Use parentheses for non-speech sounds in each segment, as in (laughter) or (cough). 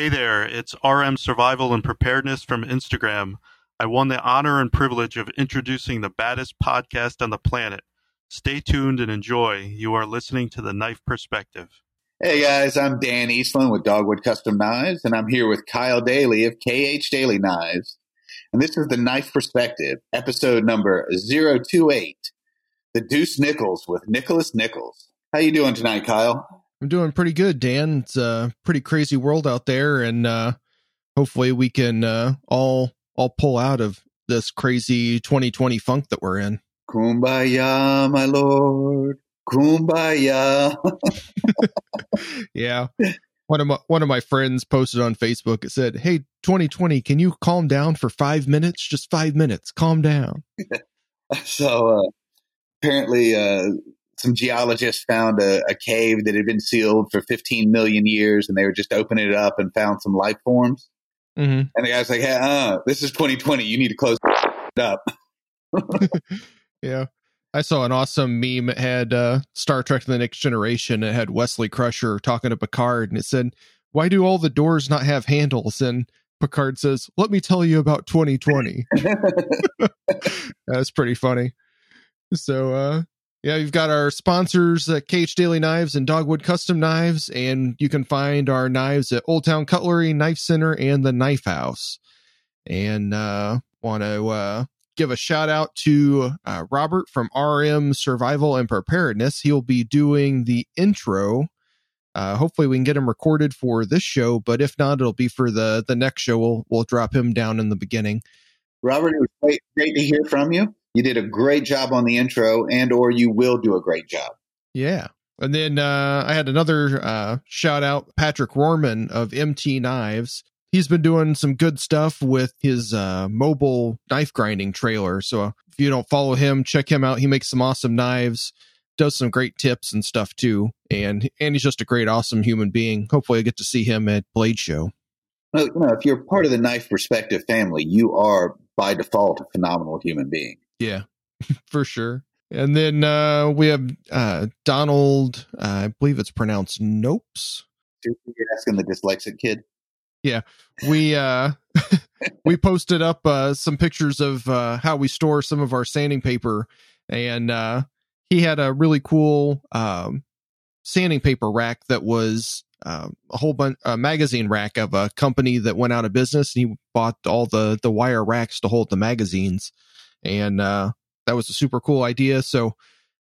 Hey there, it's RM Survival and Preparedness from Instagram. I won the honor and privilege of introducing the baddest podcast on the planet. Stay tuned and enjoy. You are listening to The Knife Perspective. Hey guys, I'm Dan Eastland with Dogwood Custom Knives, and I'm here with Kyle Daly of KH Daily Knives. And this is the Knife Perspective, episode number 028, The Deuce Nichols with Nicholas Nichols. How you doing tonight, Kyle? I'm doing pretty good, Dan. It's a pretty crazy world out there, and uh, hopefully we can uh, all all pull out of this crazy 2020 funk that we're in. Kumbaya, my lord. Kumbaya. (laughs) Yeah. One of my one of my friends posted on Facebook. It said, "Hey, 2020, can you calm down for five minutes? Just five minutes. Calm down." (laughs) so uh, apparently, uh, some geologists found a, a cave that had been sealed for 15 million years, and they were just opening it up and found some life forms. hmm And the guy's like, "Hey, uh, this is 2020. You need to close (laughs) it up." (laughs) Yeah. I saw an awesome meme. It had uh, Star Trek The Next Generation. It had Wesley Crusher talking to Picard, and it said, Why do all the doors not have handles? And Picard says, Let me tell you about 2020. That's (laughs) pretty funny. So, uh, yeah, you've got our sponsors, uh, KH Daily Knives and Dogwood Custom Knives, and you can find our knives at Old Town Cutlery, Knife Center, and the Knife House. And uh, want to uh, give a shout out to uh, Robert from RM Survival and Preparedness. He'll be doing the intro. Uh, hopefully, we can get him recorded for this show, but if not, it'll be for the the next show. We'll we'll drop him down in the beginning. Robert, it was great, great to hear from you. You did a great job on the intro, and or you will do a great job. Yeah. And then uh, I had another uh, shout out, Patrick Rorman of MT Knives. He's been doing some good stuff with his uh, mobile knife grinding trailer. So if you don't follow him, check him out. He makes some awesome knives, does some great tips and stuff too. And and he's just a great, awesome human being. Hopefully, I get to see him at Blade Show. Well, you know, if you're part of the Knife Perspective family, you are by default a phenomenal human being. Yeah, (laughs) for sure. And then uh, we have uh, Donald. Uh, I believe it's pronounced Nopes. You're asking the dyslexic kid. Yeah, we uh (laughs) we posted up uh some pictures of uh how we store some of our sanding paper and uh he had a really cool um sanding paper rack that was uh, a whole bunch a magazine rack of a company that went out of business and he bought all the the wire racks to hold the magazines and uh that was a super cool idea so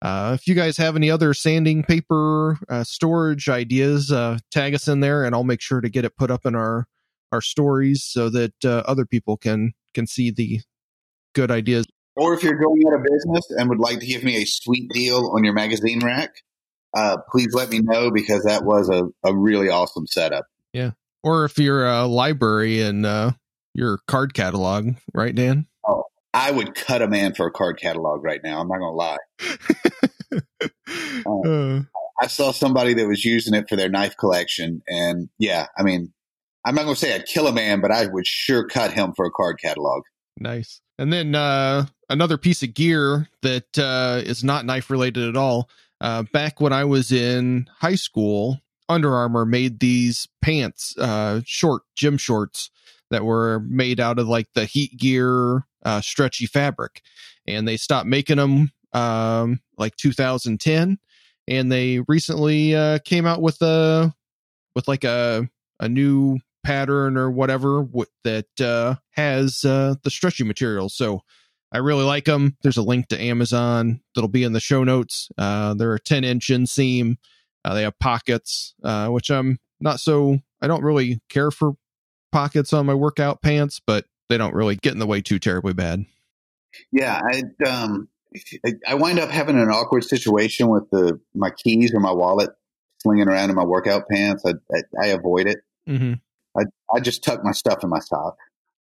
uh, if you guys have any other sanding paper uh, storage ideas, uh, tag us in there, and I'll make sure to get it put up in our our stories so that uh, other people can can see the good ideas. Or if you're going out of business and would like to give me a sweet deal on your magazine rack, uh, please let me know because that was a, a really awesome setup. Yeah. Or if you're a library and uh, your card catalog, right, Dan? I would cut a man for a card catalog right now. I'm not going to lie. (laughs) Uh, I saw somebody that was using it for their knife collection. And yeah, I mean, I'm not going to say I'd kill a man, but I would sure cut him for a card catalog. nice. And then uh, another piece of gear that uh, is not knife related at all. Uh, back when I was in high school, Under Armour made these pants, uh, short gym shorts that were made out of like the heat gear, uh, stretchy fabric, and they stopped making them um, like 2010, and they recently uh, came out with a with like a a new pattern or whatever w- that uh, has uh, the stretchy material. So I really like them. There's a link to Amazon that'll be in the show notes. Uh, they're a 10 inch inseam. Uh, they have pockets, uh, which I'm not so. I don't really care for pockets on my workout pants, but they don't really get in the way too terribly bad. Yeah, I um I wind up having an awkward situation with the my keys or my wallet slinging around in my workout pants. I I, I avoid it. Mm-hmm. I I just tuck my stuff in my sock,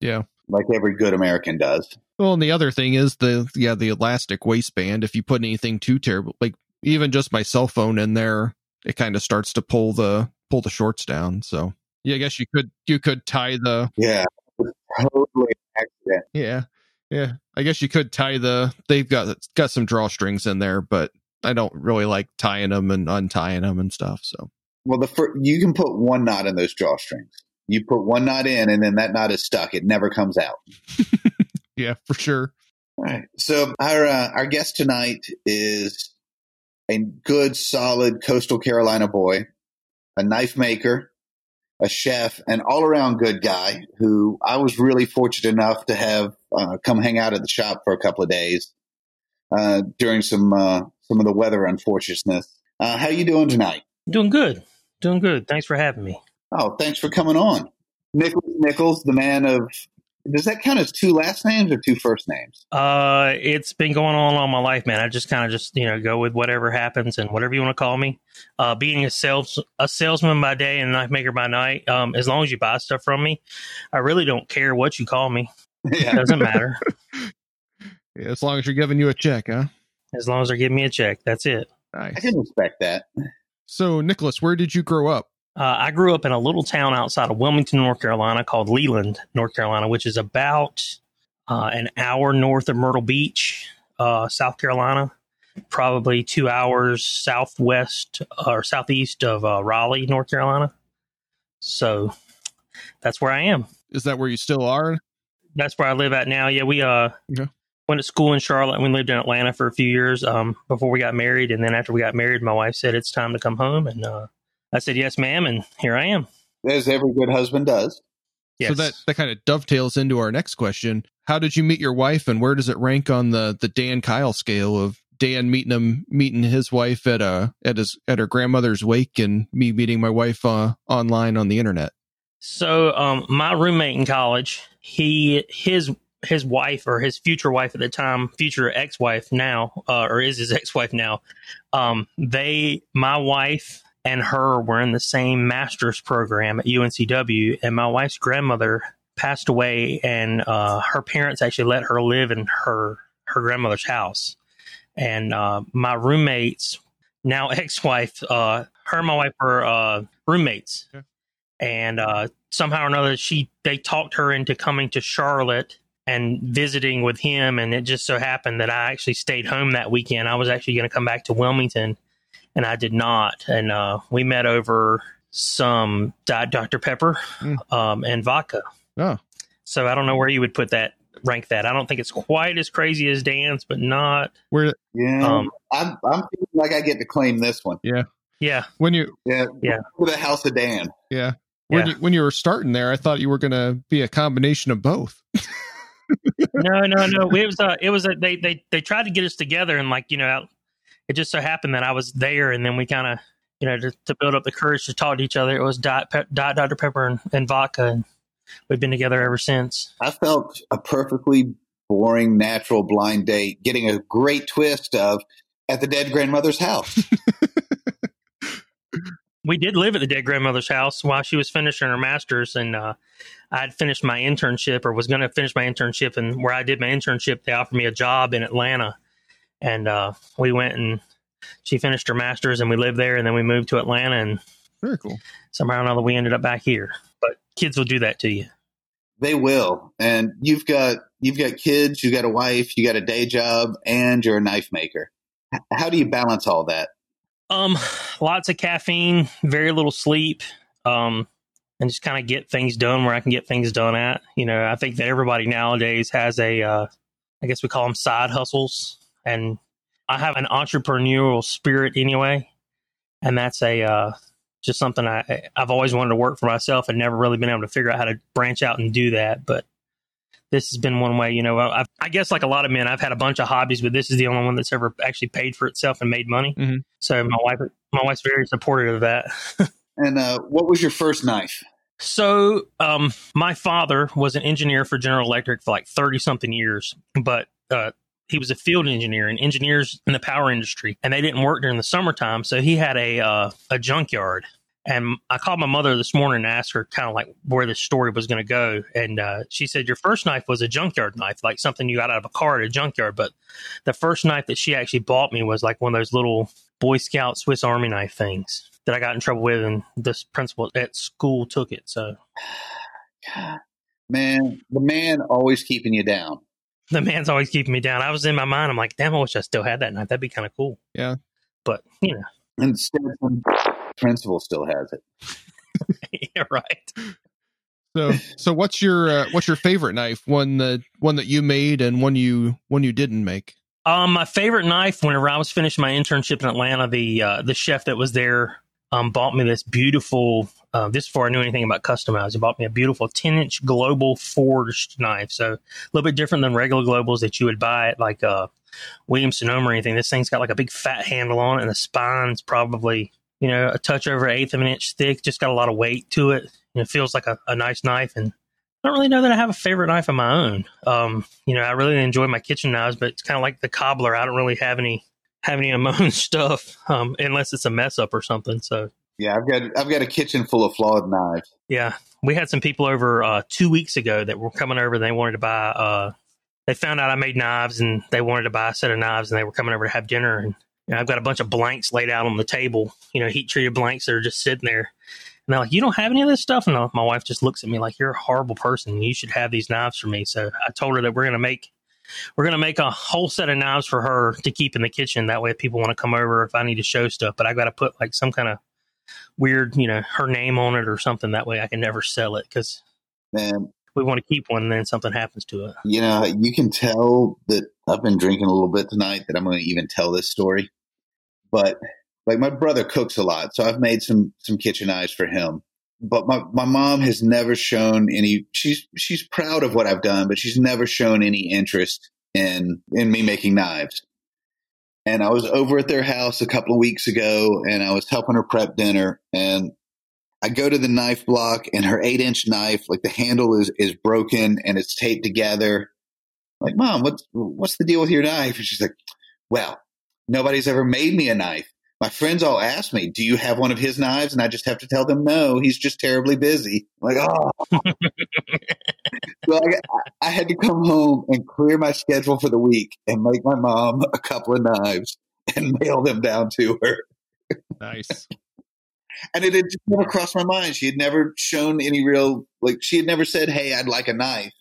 Yeah. like every good American does. Well, and the other thing is the yeah the elastic waistband. If you put anything too terrible, like even just my cell phone in there, it kind of starts to pull the pull the shorts down. So yeah, I guess you could you could tie the Yeah, totally accident. yeah yeah. I guess you could tie the. They've got got some drawstrings in there, but I don't really like tying them and untying them and stuff. So Well, the fir- you can put one knot in those drawstrings. You put one knot in, and then that knot is stuck. It never comes out. (laughs) yeah, for sure. All right. So our uh, our guest tonight is a good, solid coastal Carolina boy, a knife maker, a chef, an all around good guy who I was really fortunate enough to have uh, come hang out at the shop for a couple of days uh, during some uh, some of the weather unfortunateness. Uh, how you doing tonight? Doing good. Doing good. Thanks for having me. Oh, thanks for coming on, Nicholas Nichols, the man of. Does that count as two last names or two first names? Uh, it's been going on all my life, man. I just kind of just you know go with whatever happens and whatever you want to call me. Uh, being a sales a salesman by day and a knife maker by night. Um, as long as you buy stuff from me, I really don't care what you call me. It yeah. doesn't matter. (laughs) Yeah, as long as you're giving you a check, huh? as long as they're giving me a check, that's it. I Nice. can respect that. So, Nicholas, where did you grow up? Uh, I grew up in a little town outside of Wilmington, North Carolina, called Leland, North Carolina, which is about uh, an hour north of Myrtle Beach, uh, South Carolina, probably two hours southwest or southeast of uh, Raleigh, North Carolina. So that's where I am. Is that where you still are? That's where I live at now. Yeah, we uh Okay. went to school in Charlotte. and We lived in Atlanta for a few years um, before we got married, and then after we got married, my wife said it's time to come home, and uh, I said yes, ma'am, and here I am. As every good husband does. Yes. So that that kind of dovetails into our next question. How did you meet your wife, and where does it rank on the the Dan Kyle scale of Dan meeting him meeting his wife at a at his at her grandmother's wake, and me meeting my wife uh, online on the internet? So, um, my roommate in college, he his his wife or his future wife at the time, future ex wife now, uh, or is his (laughs) ex wife now. Um, they, my wife and her, were in the same master's program at UNCW, and my wife's grandmother passed away, and uh, her parents actually let her live in her her grandmother's house, and uh, my roommate's now (laughs) ex wife, uh, her and my wife were uh, roommates Okay. and uh, somehow or another she they talked her into coming to Charlotte and visiting with him and it just so happened that I actually stayed home that weekend. I was actually going to come back to Wilmington and I did not and uh, we met over some Diet Dr Pepper Mm. um, and vodka. Oh, So I don't know where you would put that rank that. I don't think it's quite as crazy as Dan's but not where Yeah. um I'm, I'm feeling like I get to claim this one. yeah. Yeah. When you Yeah. Yeah. For the House of Dan. yeah when Yeah. you when you were starting there, I thought you were going to be a combination of both. (laughs) no, no, no. It was a, it was a, they they they tried to get us together, and like you know, it just so happened that I was there, and then we kind of you know to, to build up the courage to talk to each other. It was Diet, Pe- Diet Dr Pepper and, and vodka, and we've been together ever since. I felt a perfectly boring, natural blind date getting a great twist of at the dead grandmother's house. (laughs) We did live at the dead grandmother's house while she was finishing her master's, and uh, I'd finished my internship or was going to finish my internship. And where I did my internship, they offered me a job in Atlanta, and uh, we went and she finished her master's, and we lived there, and then we moved to Atlanta, and Very cool. somehow or another we ended up back here. But kids will do that to you. they will. And you've got you've got kids, you got a wife, you got a day job, and you're a knife maker. How do you balance all that? Um, lots of caffeine, very little sleep, um, and just kind of get things done where I can get things done at. You know, I think that everybody nowadays has a, uh, I guess we call them side hustles, and I have an entrepreneurial spirit anyway, and that's a uh, just something I I've always wanted to work for myself and never really been able to figure out how to branch out and do that, but. This has been one way, you know. I, I guess, like a lot of men, I've had a bunch of hobbies, but this is the only one that's ever actually paid for itself and made money. Mhm. So my wife, my wife's very supportive of that. (laughs) And uh, what was your first knife? So, um, my father was an engineer for General Electric for like thirty something years, but uh, he was a field engineer and engineers in the power industry, and they didn't work during the summertime, so he had a uh, a junkyard. And I called my mother this morning and asked her kind of like where this story was going to go, and uh, she said your first knife was a junkyard knife, like something you got out of a car at a junkyard. But the first knife that she actually bought me was like one of those little Boy Scout Swiss Army knife things that I got in trouble with, and this principal at school took it. So, man, the man always keeping you down. (laughs) the man's always keeping me down. I was in my mind, I'm like, damn, I wish I still had that knife. That'd be kind of cool. Yeah. But, you know, Instead, some principal still has it. (laughs) yeah, right. So so what's your uh, what's your favorite knife? One that one that you made and one you one you didn't make. Um, my favorite knife. Whenever I was finishing my internship in Atlanta, the uh, the chef that was there um, bought me this beautiful. Uh, this before I knew anything about customized. He bought me a beautiful ten inch global forged knife. So a little bit different than regular globals that you would buy at like uh, Williams Sonoma or anything. This thing's got like a big fat handle on it, and the spine's probably you know a touch over eighth of an inch thick. Just got a lot of weight to it. And it feels like a, a nice knife and I don't really know that I have a favorite knife of my own. Um, you know, I really enjoy my kitchen knives, but it's kind of like the cobbler. I don't really have any have any of my own (laughs) stuff um, unless it's a mess up or something. So Yeah, I've got I've got a kitchen full of flawed knives. yeah, we had some people over uh, two weeks ago that were coming over. and They wanted to buy. Uh, they found out I made knives, and they wanted to buy a set of knives, and they were coming over to have dinner. And you know, I've got a bunch of blanks laid out on the table. You know, heat treated blanks that are just sitting there. And they're like, "You don't have any of this stuff?" And my wife just looks at me like, "You're a horrible person. You should have these knives for me." So I told her that we're gonna make we're gonna make a whole set of knives for her to keep in the kitchen. That way, if people want to come over, if I need to show stuff, but I got to put like some kind of weird, you know, her name on it or something. That way, I can never sell it because Man, we want to keep one and then something happens to it. you know, you can tell that I've been drinking a little bit tonight that I'm going to even tell this story. But like my brother cooks a lot, so I've made some some kitchen knives for him. But my my mom has never shown any. She's she's proud of what I've done, but she's never shown any interest in in me making knives. And I was over at their house a couple of weeks ago, and I was helping her prep dinner, and I go to the knife block and her eight inch knife, like the handle is, is broken and it's taped together. I'm like, mom, what's, what's the deal with your knife? And she's like, well, nobody's ever made me a knife. My friends all ask me, do you have one of his knives? And I just have to tell them, no, he's just terribly busy. I'm like, oh. (laughs) so I, I had to come home and clear my schedule for the week and make my mom a couple of knives and (laughs) mail them down to her. Nice. And it had just never crossed my mind. She had never shown any real, like, she had never said, Hey, I'd like a knife.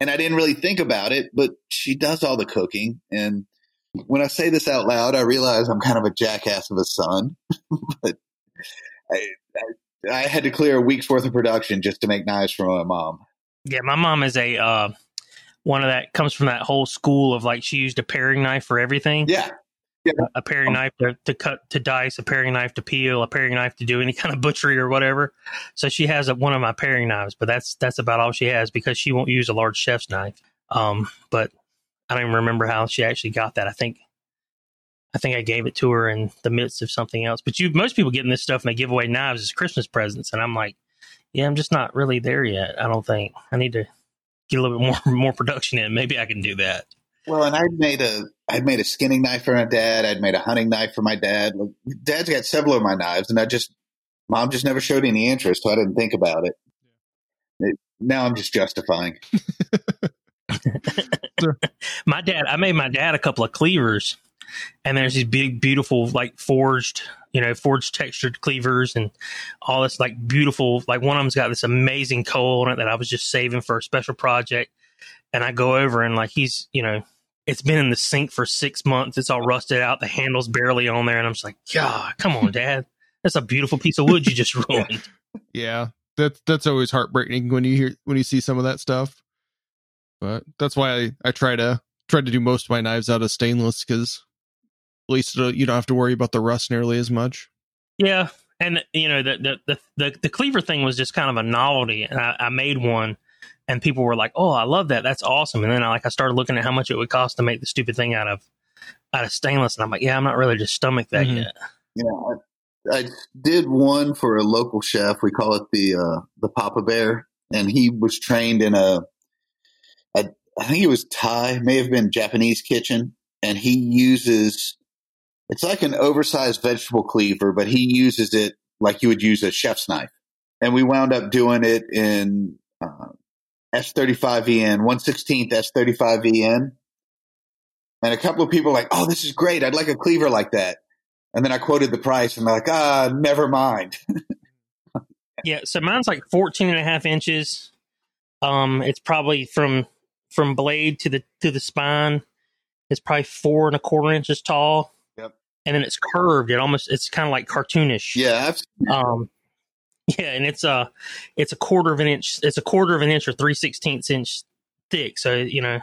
And I didn't really think about it, but she does all the cooking. And when I say this out loud, I realize I'm kind of a jackass of a son. (laughs) but I, I, I had to clear a week's worth of production just to make knives for my mom. Yeah, my mom is a uh, one of that comes from that whole school of like she used a paring knife for everything. Yeah. a paring knife to, to cut to dice, a paring knife to peel, a paring knife to do any (laughs) kind of butchery or whatever. So she has a, one of my paring knives, but that's that's about all she has because she won't use a large chef's knife. Um, but I don't even remember how she actually got that. I think I think I gave it to her in the midst of something else. But you most people getting this stuff and they give away knives as Christmas presents, and I'm like, yeah, I'm just not really there yet. I don't think I need to get a little bit more (laughs) more production in. Maybe I can do that. Well, and I'd made a I'd made a skinning knife for my dad. I'd made a hunting knife for my dad. Like, Dad's got several of my knives, and I just mom just never showed any interest, so I didn't think about it. It- now I'm just justifying. (laughs) my dad i made my dad a couple of cleavers and there's these big beautiful like forged you know forged textured cleavers and all this like beautiful like one of them's got this amazing coal on it that i was just saving for a special project. And i go over and like he's you know it's been in the sink for six months. It's all rusted out. The handle's barely on there. And i'm just like god come on dad. That's a beautiful piece of wood you just (laughs) ruined. Yeah, that's that's always heartbreaking when you hear when you see some of that stuff. But that's why I, I try to try to do most of my knives out of stainless because at least uh, you don't have to worry about the rust nearly as much. Yeah, and you know the the the the, the cleaver thing was just kind of a novelty, and I, I made one, and people were like, "Oh, I love that! That's awesome!" And then I like I started looking at how much it would cost to make the stupid thing out of out of stainless, and I'm like, "Yeah, I'm not really just stomach that Mhm. yet." Yeah, I, I did one for a local chef. We call it the uh, the Papa Bear, and he was trained in a, a I think it was Thai, may have been Japanese kitchen, and he uses it's like an oversized vegetable cleaver, but he uses it like you would use a chef's knife. And we wound up doing it in uh, S35VN, 116th S35VN. And a couple of people like, oh, this is great. I'd like a cleaver like that. And then I quoted the price and they're like, ah, never mind. (laughs) Yeah, so mine's like 14 and a half inches. Um, it's probably from from blade to the to the spine. It's probably four and a quarter inches tall. Yep. And then it's curved. It almost it's kind of like cartoonish. yeah, I've seen that. Um, yeah, and it's a it's a quarter of an inch. It's a quarter of an inch or three sixteenths inch thick. So you know,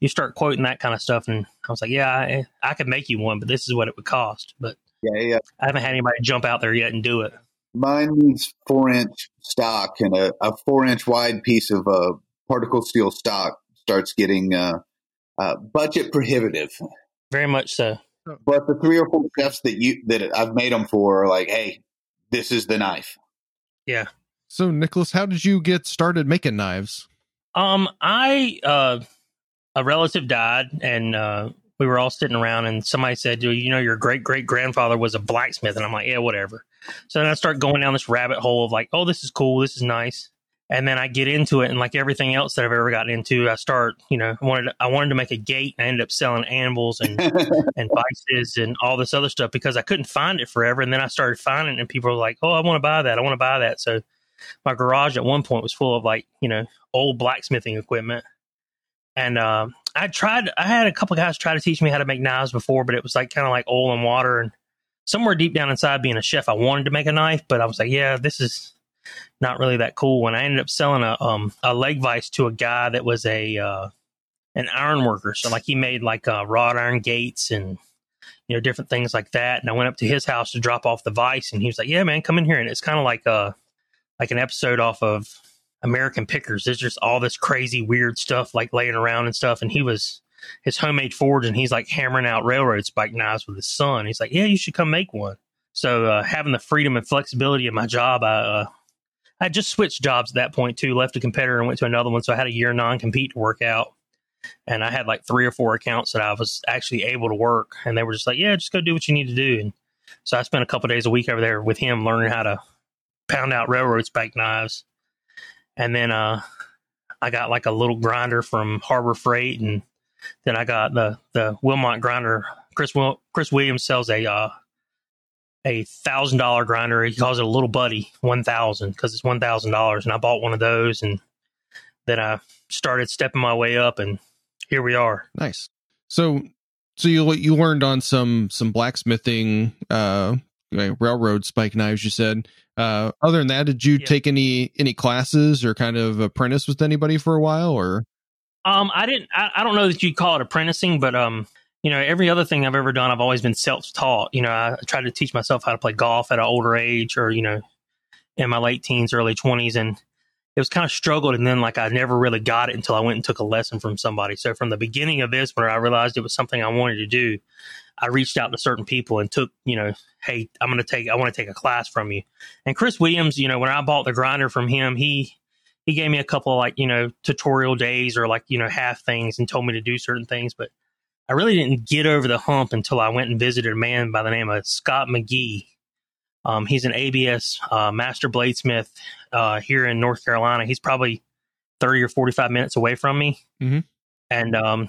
you start quoting that kind of stuff, and I was like, yeah, I, I could make you one, but this is what it would cost. But yeah, yeah. I haven't had anybody jump out there yet and do it. Mine needs four inch stock and a, a four inch wide piece of uh, particle steel stock starts getting uh, uh, budget prohibitive. Very much so. But the three or four chefs that you that I've made them for are like, hey, this is the knife. Yeah. So, Nicholas, how did you get started making knives? Um, I uh, a relative died, and uh, we were all sitting around, and somebody said, "Do you know your great great grandfather was a blacksmith?" And I'm like, "Yeah, whatever." So then I start going down this rabbit hole of like, "Oh, this is cool, this is nice," and then I get into it, and like everything else that I've ever gotten into, I start, you know, I wanted I wanted to make a gate, I ended up selling anvils and (laughs) and vices and all this other stuff because I couldn't find it forever, and then I started finding it, and people were like, "Oh, I want to buy that, I want to buy that," so my garage at one point was full of like you know old blacksmithing equipment. And uh, i tried i had a couple guys try to teach me how to make knives before but it was like kind of like oil and water and somewhere deep down inside being a chef i wanted to make a knife but i was like yeah this is not really that cool When i ended up selling a um a leg vise to a guy that was a uh an iron worker so like he made like uh wrought iron gates and you know different things like that and i went up to his house to drop off the vise and he was like yeah man come in here and it's kind of like a like an episode off of American Pickers. There's just all this crazy weird stuff like laying around and stuff. And he was his homemade forge and he's like hammering out railroad spike knives with his son. He's like, Yeah, you should come make one. So uh, having the freedom and flexibility of my job, I uh, I just switched jobs at that point too, left a competitor and went to another one. So I had a year non compete to work out. And I had like three or four accounts that I was actually able to work. And they were just like, Yeah, just go do what you need to do. And so I spent a couple days a week over there with him learning how to pound out railroad spike knives. And then uh, I got like a little grinder from Harbor Freight, and then I got the the Wilmont grinder. Chris Chris Williams sells a uh, a thousand dollar grinder. He calls it a little buddy, one thousand because it's one thousand dollars. And I bought one of those, and then I started stepping my way up, and here we are. Nice. So, so you you learned on some some blacksmithing, uh, railroad spike knives. You said. Uh, other than that, did you Yeah. take any any classes or kind of apprentice with anybody for a while? Or Um, I didn't. I, I don't know that you'd call it apprenticing, but um, you know, every other thing I've ever done, I've always been self-taught. You know, I tried to teach myself how to play golf at an older age, or you know, in my late teens, early twenties, and it was kind of struggled. And then, like, I never really got it until I went and took a lesson from somebody. So, from the beginning of this, when I realized it was something I wanted to do, I reached out to certain people and took, you know, hey, I'm going to take, I want to take a class from you. And Chris Williams, you know, when I bought the grinder from him, he he gave me a couple of like you know tutorial days or like you know half things and told me to do certain things but i really didn't get over the hump until i went and visited a man by the name of scott mcgee um, he's an abs uh, master bladesmith uh, here in north carolina he's probably 30 or 45 minutes away from me Mhm. and um,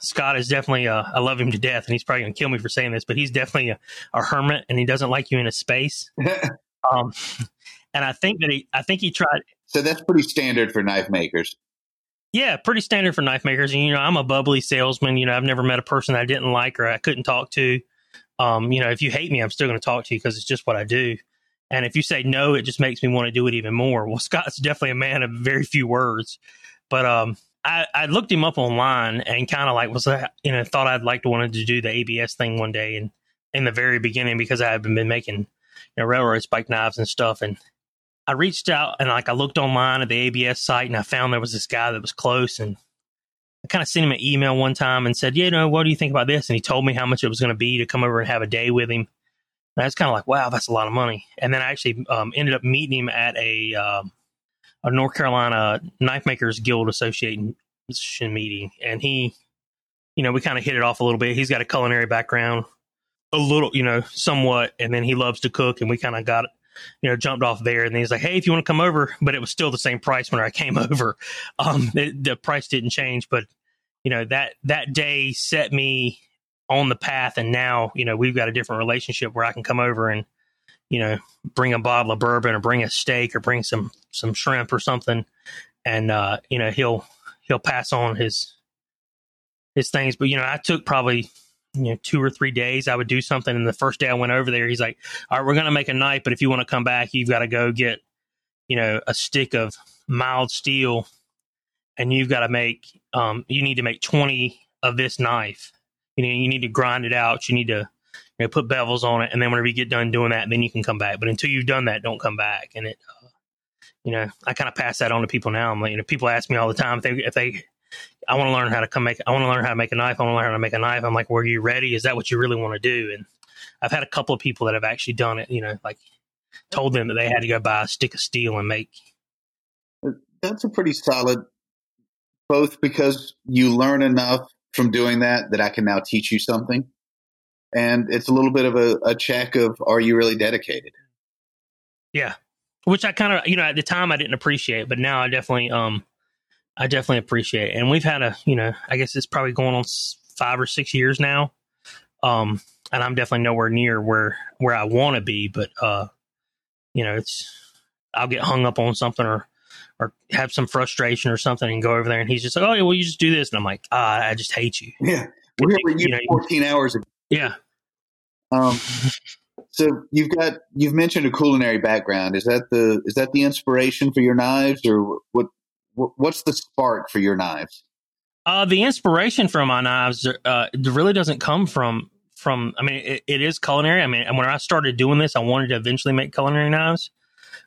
scott is definitely uh, i love him to death and he's probably going to kill me for saying this but he's definitely a, a hermit and he doesn't like you in his space (laughs) um, (laughs) and i think that he i think he tried so that's pretty standard for knife makers. Yeah, pretty standard for knife makers. And you know, I'm a bubbly salesman. You know, I've never met a person I didn't like or I couldn't talk to. Um, you know, if you hate me, I'm still going to talk to you because it's just what I do. And if you say no, it just makes me want to do it even more. (laughs) Well, Scott's definitely a man of very few words, but um, I, I looked him up online and kind of like was uh, you know thought I'd like to wanted to do the ABS thing one day and in the very beginning because I had been making you know railroad spike knives and stuff and I reached out and like I looked online at the ABS site and I found there was this guy that was close and I kind of sent him an email one time and said, you know, what do you think about this? And he told me how much it was going to be to come over and have a day with him. And I was kind of like, wow, that's a lot of money. And then I actually um, ended up meeting him at a um, a North Carolina Knife Makers Guild Association meeting, and he, you know, we kind of hit it off a little bit. He's got a culinary background, a little, you know, somewhat, and then he loves to cook, and we kind of got, you know, jumped off there. And then he's like, "Hey, if you want to come over," but it was still the same price when I came (laughs) over. Um, it, the price didn't change, but you know that that day set me on the path, and now you know we've got a different relationship where I can come over and you know bring a bottle of bourbon or bring a steak or bring some some shrimp or something, and uh, you know he'll he'll pass on his his things. But you know I took probably you know two or three days i would do something. And the first day i went over there he's like all right we're going to make a knife but if you want to come back you've got to go get you know a stick of mild steel. And you've got to make um you need to make 20 of this knife. You know you need to grind it out. You need to you know put bevels on it. And then whenever you get done doing that then you can come back. But until you've done that don't come back. And it uh, you know i kind of pass that on to people now. I'm like you know people ask me all the time if they if they I want to learn how to come make. I want to learn how to make a knife. I want to learn how to make a knife. I'm like, were you ready? Is that what you really want to do? And I've had a couple of people that have actually done it. You know, like told them that they had to go buy a stick of steel and make. That's a pretty solid. Both because you learn enough from doing that that I can now teach you something, and it's a little bit of a, a check of are you really dedicated? Yeah, which I kind of you know at the time I didn't appreciate, but now I definitely um I definitely appreciate it. And we've had a, you know, I guess it's probably going on five or six years now. Um, and I'm definitely nowhere near where, where I want to be, but, uh, you know, it's, I'll get hung up on something or, or have some frustration or something and go over there and he's just like, Oh, yeah, well, you just do this. And I'm like, ah, I just hate you. Yeah. Were you, you know, 14 hours ago? Yeah. Um, so you've got, you've mentioned a culinary background. Is that the, is that the inspiration for your knives or what, what's the spark for your knives? Uh, the inspiration for my knives uh, really doesn't come from from. I mean, it, it is culinary. I mean, when I started doing this, I wanted to eventually make culinary knives.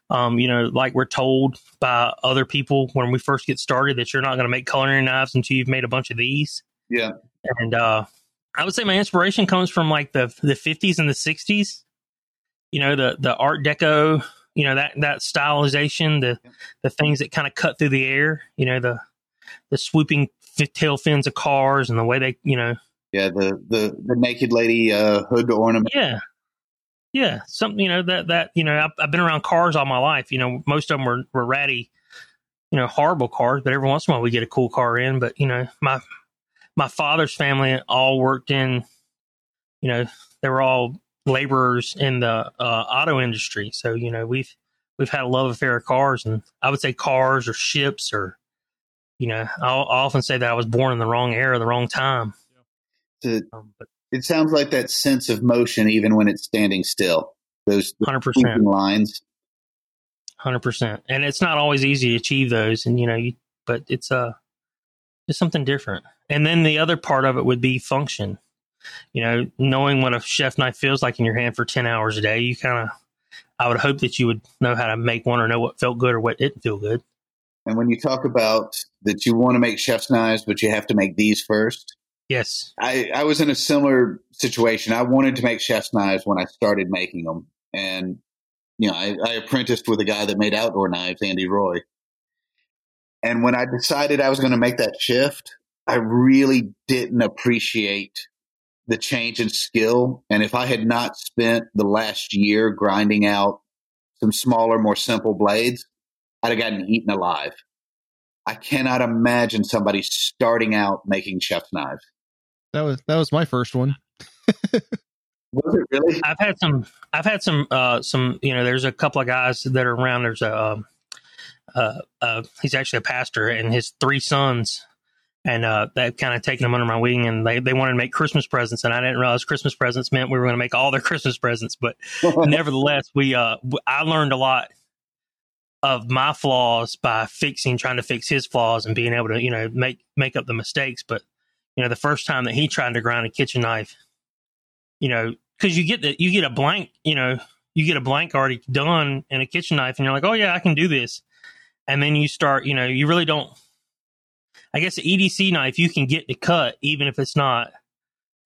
Um, you know, like we're told by other people when we first get started that you're not going to make culinary knives until you've made a bunch of these. Yeah, and uh, I would say my inspiration comes from like the the 50s and the 60s. You know, the the Art Deco you know that that stylization, the the things that kind of cut through the air, you know the the swooping tail fins of cars and the way they, you know, yeah, the the the naked lady uh, hood ornament, yeah, yeah, something you know that that you know I've, I've been around cars all my life. You know, most of them were were ratty, you know, horrible cars, but every once in a while we get a cool car in. But you know, my my father's family all worked in, you know, they were all laborers in the uh, auto industry. So you know we've we've had a love affair of cars, and I would say cars or ships or you know I'll often say that I was born in the wrong era, the wrong time. To, um, but, it sounds like that sense of motion, even when it's standing still. Those hundred percent lines. Hundred percent, and it's not always easy to achieve those, and you know, you, but it's uh, it's something different. And then the other part of it would be function you know, knowing what a chef knife feels like in your hand for 10 hours a day, you kind of, I would hope that you would know how to make one or know what felt good or what didn't feel good. And when you talk about that you want to make chef's knives, but you have to make these first. Yes. I, I was in a similar situation. I wanted to make chef's knives when I started making them. And, you know, I, I apprenticed with a guy that made outdoor knives, Andy Roy. And when I decided I was going to make that shift, I really didn't appreciate the change in skill. And if I had not spent the last year grinding out some smaller, more simple blades, I'd have gotten eaten alive. I cannot imagine somebody starting out making chef's knives. That was that was my first one. (laughs) was it really? I've had some. I've had some. Uh, some. You know, there's a couple of guys that are around. There's a. Um, uh, uh, he's actually a pastor, and his three sons and uh, that kind of taken them under my wing and they, they wanted to make christmas presents and i didn't realize christmas presents meant we were going to make all their (laughs) christmas presents but (laughs) nevertheless we uh, i learned a lot of my flaws by fixing trying to fix his flaws and being able to you know make make up the mistakes but you know the first time that he tried to grind a kitchen knife you know because you get the you get a blank you know you get a blank already done in a kitchen knife and you're like oh yeah i can do this. And then you start you know you really don't I guess the EDC knife you can get to cut even if it's not,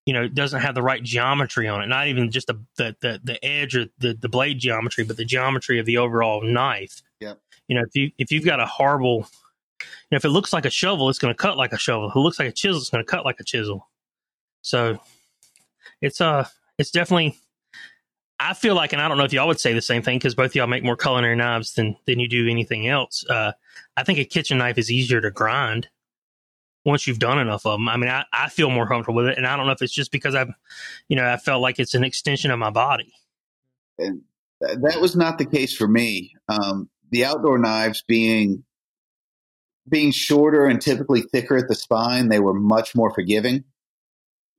you know, doesn't have the right geometry on it. Not even just the the the, the edge or the, the blade geometry, but the geometry of the overall knife. Yeah. You know, if you if you've got a horrible know, if it looks like a shovel, it's going to cut like a shovel. If it looks like a chisel, it's going to cut like a chisel. So it's uh it's definitely I feel like, and I don't know if y'all would say the same thing because both y'all make more culinary knives than than you do anything else. Uh, I think a kitchen knife is easier to grind once you've done enough of them. I mean, I, I feel more comfortable with it, and I don't know if it's just because I've, you know, I felt like it's an extension of my body. And that was not the case for me. Um, the outdoor knives being being shorter and typically thicker at the spine, they were much more forgiving.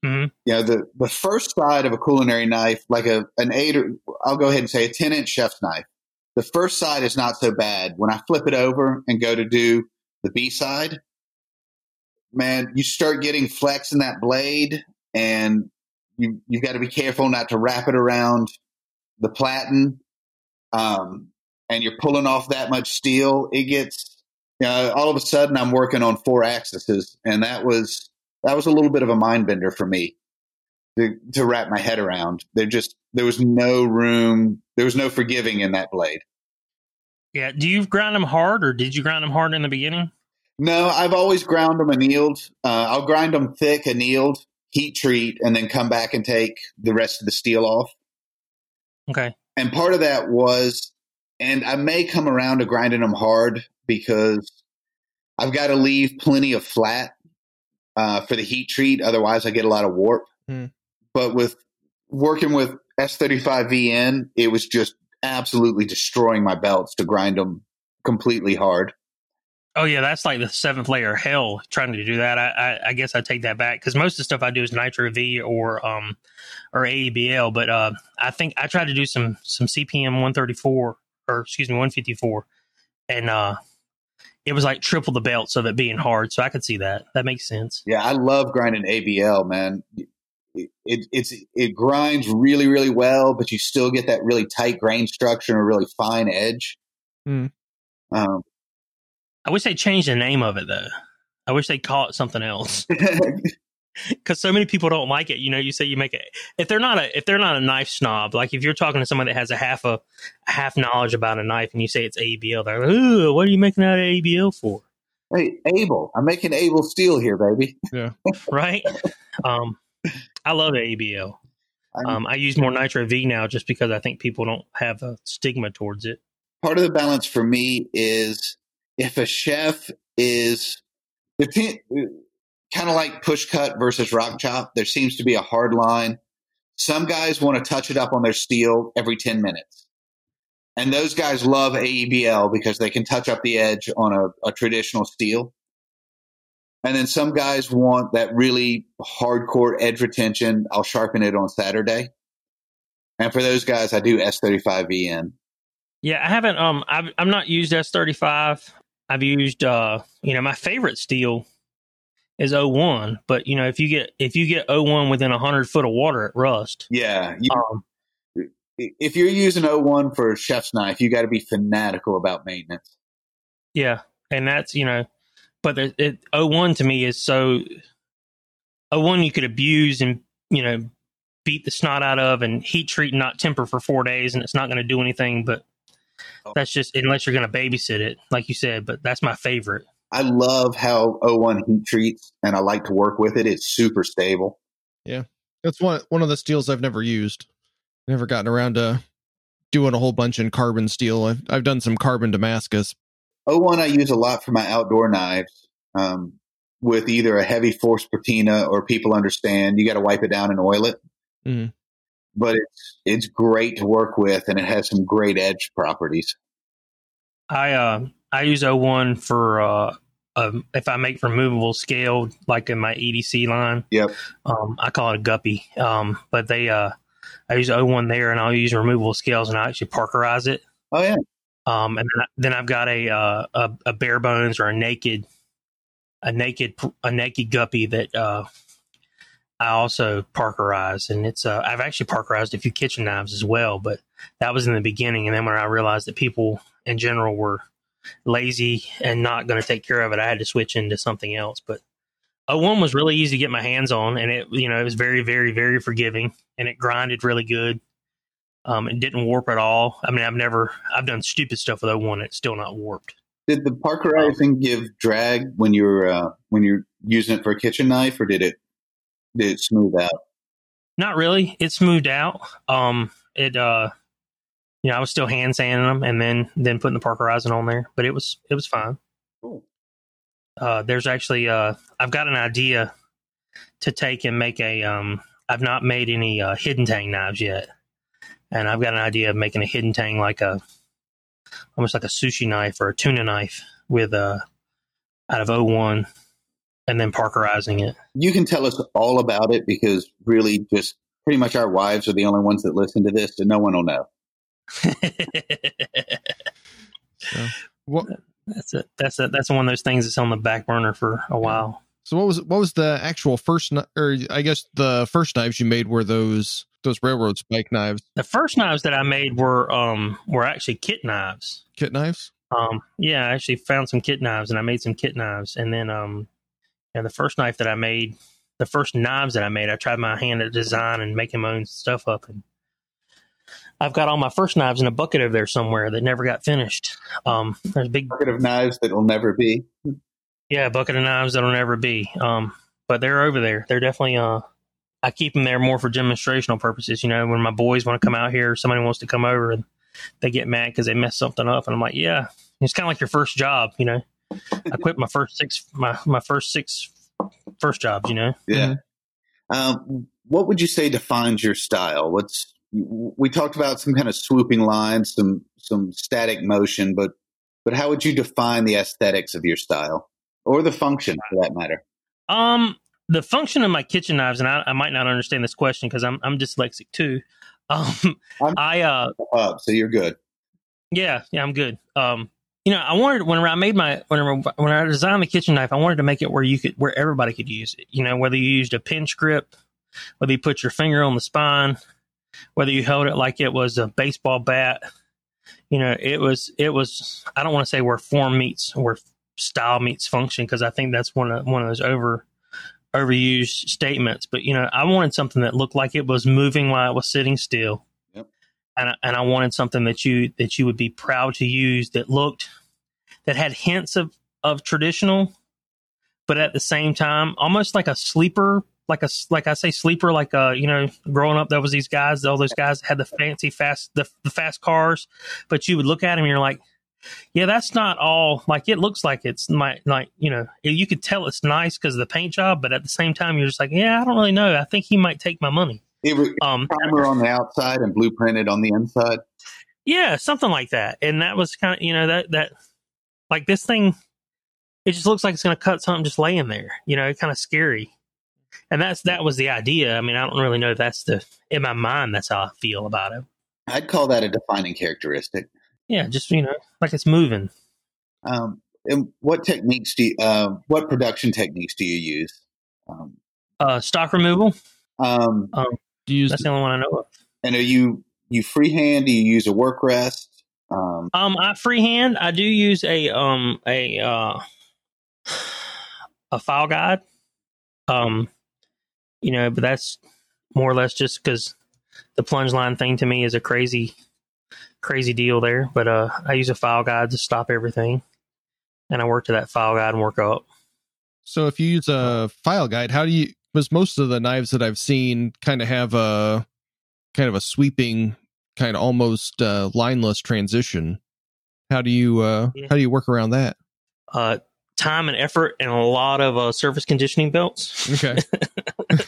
Mm-hmm. You know, the, the first side of a culinary knife, like a an eight or I'll go ahead and say a ten inch chef's knife. The first side is not so bad. When I flip it over and go to do the B side, man, you start getting flex in that blade, and you you've got to be careful not to wrap it around the platen. Um, and you're pulling off that much steel, it gets you know, all of a sudden I'm working on four axes, and that was that was a little bit of a mind bender for me to, to wrap my head around. There just there was no room, there was no forgiving in that blade. Yeah. Do you grind them hard, or did you grind them hard in the beginning? No, I've always ground them annealed. Uh, I'll grind them thick, annealed, heat treat, and then come back and take the rest of the steel off. Okay. And part of that was, and I may come around to grinding them hard because I've got to leave plenty of flat uh, for the heat treat. Otherwise, I get a lot of warp. Hmm. But with working with S35VN, it was just absolutely destroying my belts to grind them completely hard. Oh yeah, that's like the seventh layer of hell trying to do that. I I, I guess I take that back because most of the stuff I do is Nitro V or um or AEBL, but uh I think I tried to do some some CPM 134 or excuse me 154, and uh it was like triple the belts of it being hard. So I could see that. That makes sense. Yeah, I love grinding ABL, man. It, it it's it grinds really really well, but you still get that really tight grain structure and a really fine edge. Hmm. Um, I wish they changed the name of it though. I wish they call it something else (laughs) because so many people don't like it. You know, you say you make it if they're not a if they're not a knife snob, like if you're talking to someone that has a half a, a half knowledge about a knife and you say it's ABL, they're like, Ooh, what are you making out of ABL for? hey, Able, I'm making Able steel here, baby. Yeah, (laughs) Right? um, I love ABL. Um, I use more Nitro V now just because I think people don't have a stigma towards it. part of the balance for me is if a chef is kind of like push cut versus rock chop, there seems to be a hard line. Some guys want to touch it up on their steel every 10 minutes. And those guys love AEBL because they can touch up the edge on a, a traditional steel. And then some guys want that really hardcore edge retention. I'll sharpen it on Saturday. And for those guys, I do S35VN. Yeah, I haven't. Um, I've I'm not used S thirty five. I've used. Uh, you know, my favorite steel is O1, but you know, if you get if you get O1 within hundred foot of water, it rust. Yeah. You, Um, if you're using O1 for chef's knife, you got to be fanatical about maintenance. yeah, and that's you know, but it, it O1 to me is so. O1 you could abuse and you know beat the snot out of and heat treat and not temper for four days, and it's not going to do anything. But that's just unless you're going to babysit it, like you said. But that's my favorite. I love how O1 heat treats, and I like to work with it. It's super stable. Yeah, that's one one of the steels I've never used. Never gotten around to doing a whole bunch in carbon steel. I've I've done some carbon Damascus. O1 I use a lot for my outdoor knives um, with either a heavy force patina or people understand you got to wipe it down and oil it. Mhm. But it's it's great to work with, and it has some great edge properties. I uh I use O1 for uh um, if I make removable scale like in my EDC line. Yep. Um I call it a guppy. Um but they uh I use O1 there and I'll use removable scales and I actually parkerize it. Oh yeah, Um and then, I, then I've got a uh a, a bare bones or a naked a naked a naked guppy that uh I also parkerize and it's uh I've actually parkerized a few kitchen knives as well, but that was in the beginning and then when I realized that people in general were lazy and not going to take care of it, I had to switch into something else. But O1 was really easy to get my hands on, and it you know it was very very very forgiving, and it grinded really good. Um, it didn't warp at all. I mean, I've never I've done stupid stuff with O1, it's still not warped. Did the parkerizing give drag when you're uh, when you're using it for a kitchen knife, or did it did it smooth out? Not really. It smoothed out. Um, it uh, you know, I was still hand sanding them and then then putting the parkerizing on there, but it was it was fine. Cool. Uh, there's actually uh, I've got an idea to take and make a um. I've not made any uh, hidden tang knives yet, and I've got an idea of making a hidden tang like a almost like a sushi knife or a tuna knife with uh out of O1 and then parkerizing it. You can tell us all about it because really, just pretty much our wives are the only ones that listen to this, and no one will know. (laughs) So, what that's it. That's it. That's one of those things that's on the back burner for a while. so what was what was the actual first kni- or I guess the first knives you made were those those railroad spike knives, The first knives that I made were um were actually kit knives. kit knives? Um yeah, I actually found some kit knives and I made some kit knives and then um and the first knife that I made, the first knives that I made, I tried my hand at design and making my own stuff up and I've got all my first knives in a bucket over there somewhere that never got finished. Um there's a big Bucket of knives that will never be. Yeah, a bucket of knives that'll never be. Um, but they're over there. They're definitely. Uh, I keep them there more for demonstrational purposes. You know, when my boys want to come out here, somebody wants to come over, and they get mad because they messed something up, and I'm like, yeah, it's kind of like your first job. You know, I quit my first six, my my first six first jobs. You know, Yeah. Um, what would you say defines your style? What's we talked about some kind of swooping lines, some some static motion, but but how would you define the aesthetics of your style or the function for that matter? um, the function of my kitchen knives, and I, I might not understand this question because I'm I'm dyslexic too. (laughs) Um, I'm- I uh, Up, so you're good. Yeah, yeah, I'm good. Um, you know, I wanted whenever I made my whenever when I designed the kitchen knife, I wanted to make it where you could where everybody could use it. You know, whether you used a pinch grip, whether you put your finger on the spine, whether you held it like it was a baseball bat. You know, it was it was. I don't want to say where form meets where style meets function because I think that's one of one of those over overused statements. But you know, I wanted something that looked like it was moving while it was sitting still and I, and I wanted something that you that you would be proud to use that looked that had hints of of traditional, but at the same time almost like a sleeper, like a like I say sleeper, like uh you know growing up there was these guys, all those guys had the fancy fast the the fast cars, but you would look at them and you're like. Yeah, that's not all. Like it looks like it's my like you know you could tell it's nice because of the paint job, but at the same time you're just like, yeah, I don't really know. I think he might take my money. It was Um, primer on the outside and blueprinted on the inside. Yeah, something like that. And that was kind of, you know, that, that, like this thing, it just looks like it's going to cut something just laying there, you know, kind of scary. And that's, that was the idea. I mean, I don't really know that's the, in my mind, that's how I feel about it. I'd call that a defining characteristic. Yeah, just, you know, like it's moving. Um, and what techniques do you, uh, what production techniques do you use? Um, Uh, stock removal, um, Do you use that's the only one I know of. and are you you freehand? Do you use a work rest? Um, Um, I freehand. I do use a um a uh a file guide. Um, you know, but that's more or less just because the plunge line thing to me is a crazy, crazy deal there. But uh, I use a file guide to stop everything, and I work to that file guide and work up. So if you use a file guide, how do you? Because most of the knives that I've seen kind of have a kind of a sweeping, kind of almost uh, lineless transition. How do you uh, Yeah. how do you work around that? Uh, time and effort, and a lot of uh, surface conditioning belts. Okay, (laughs)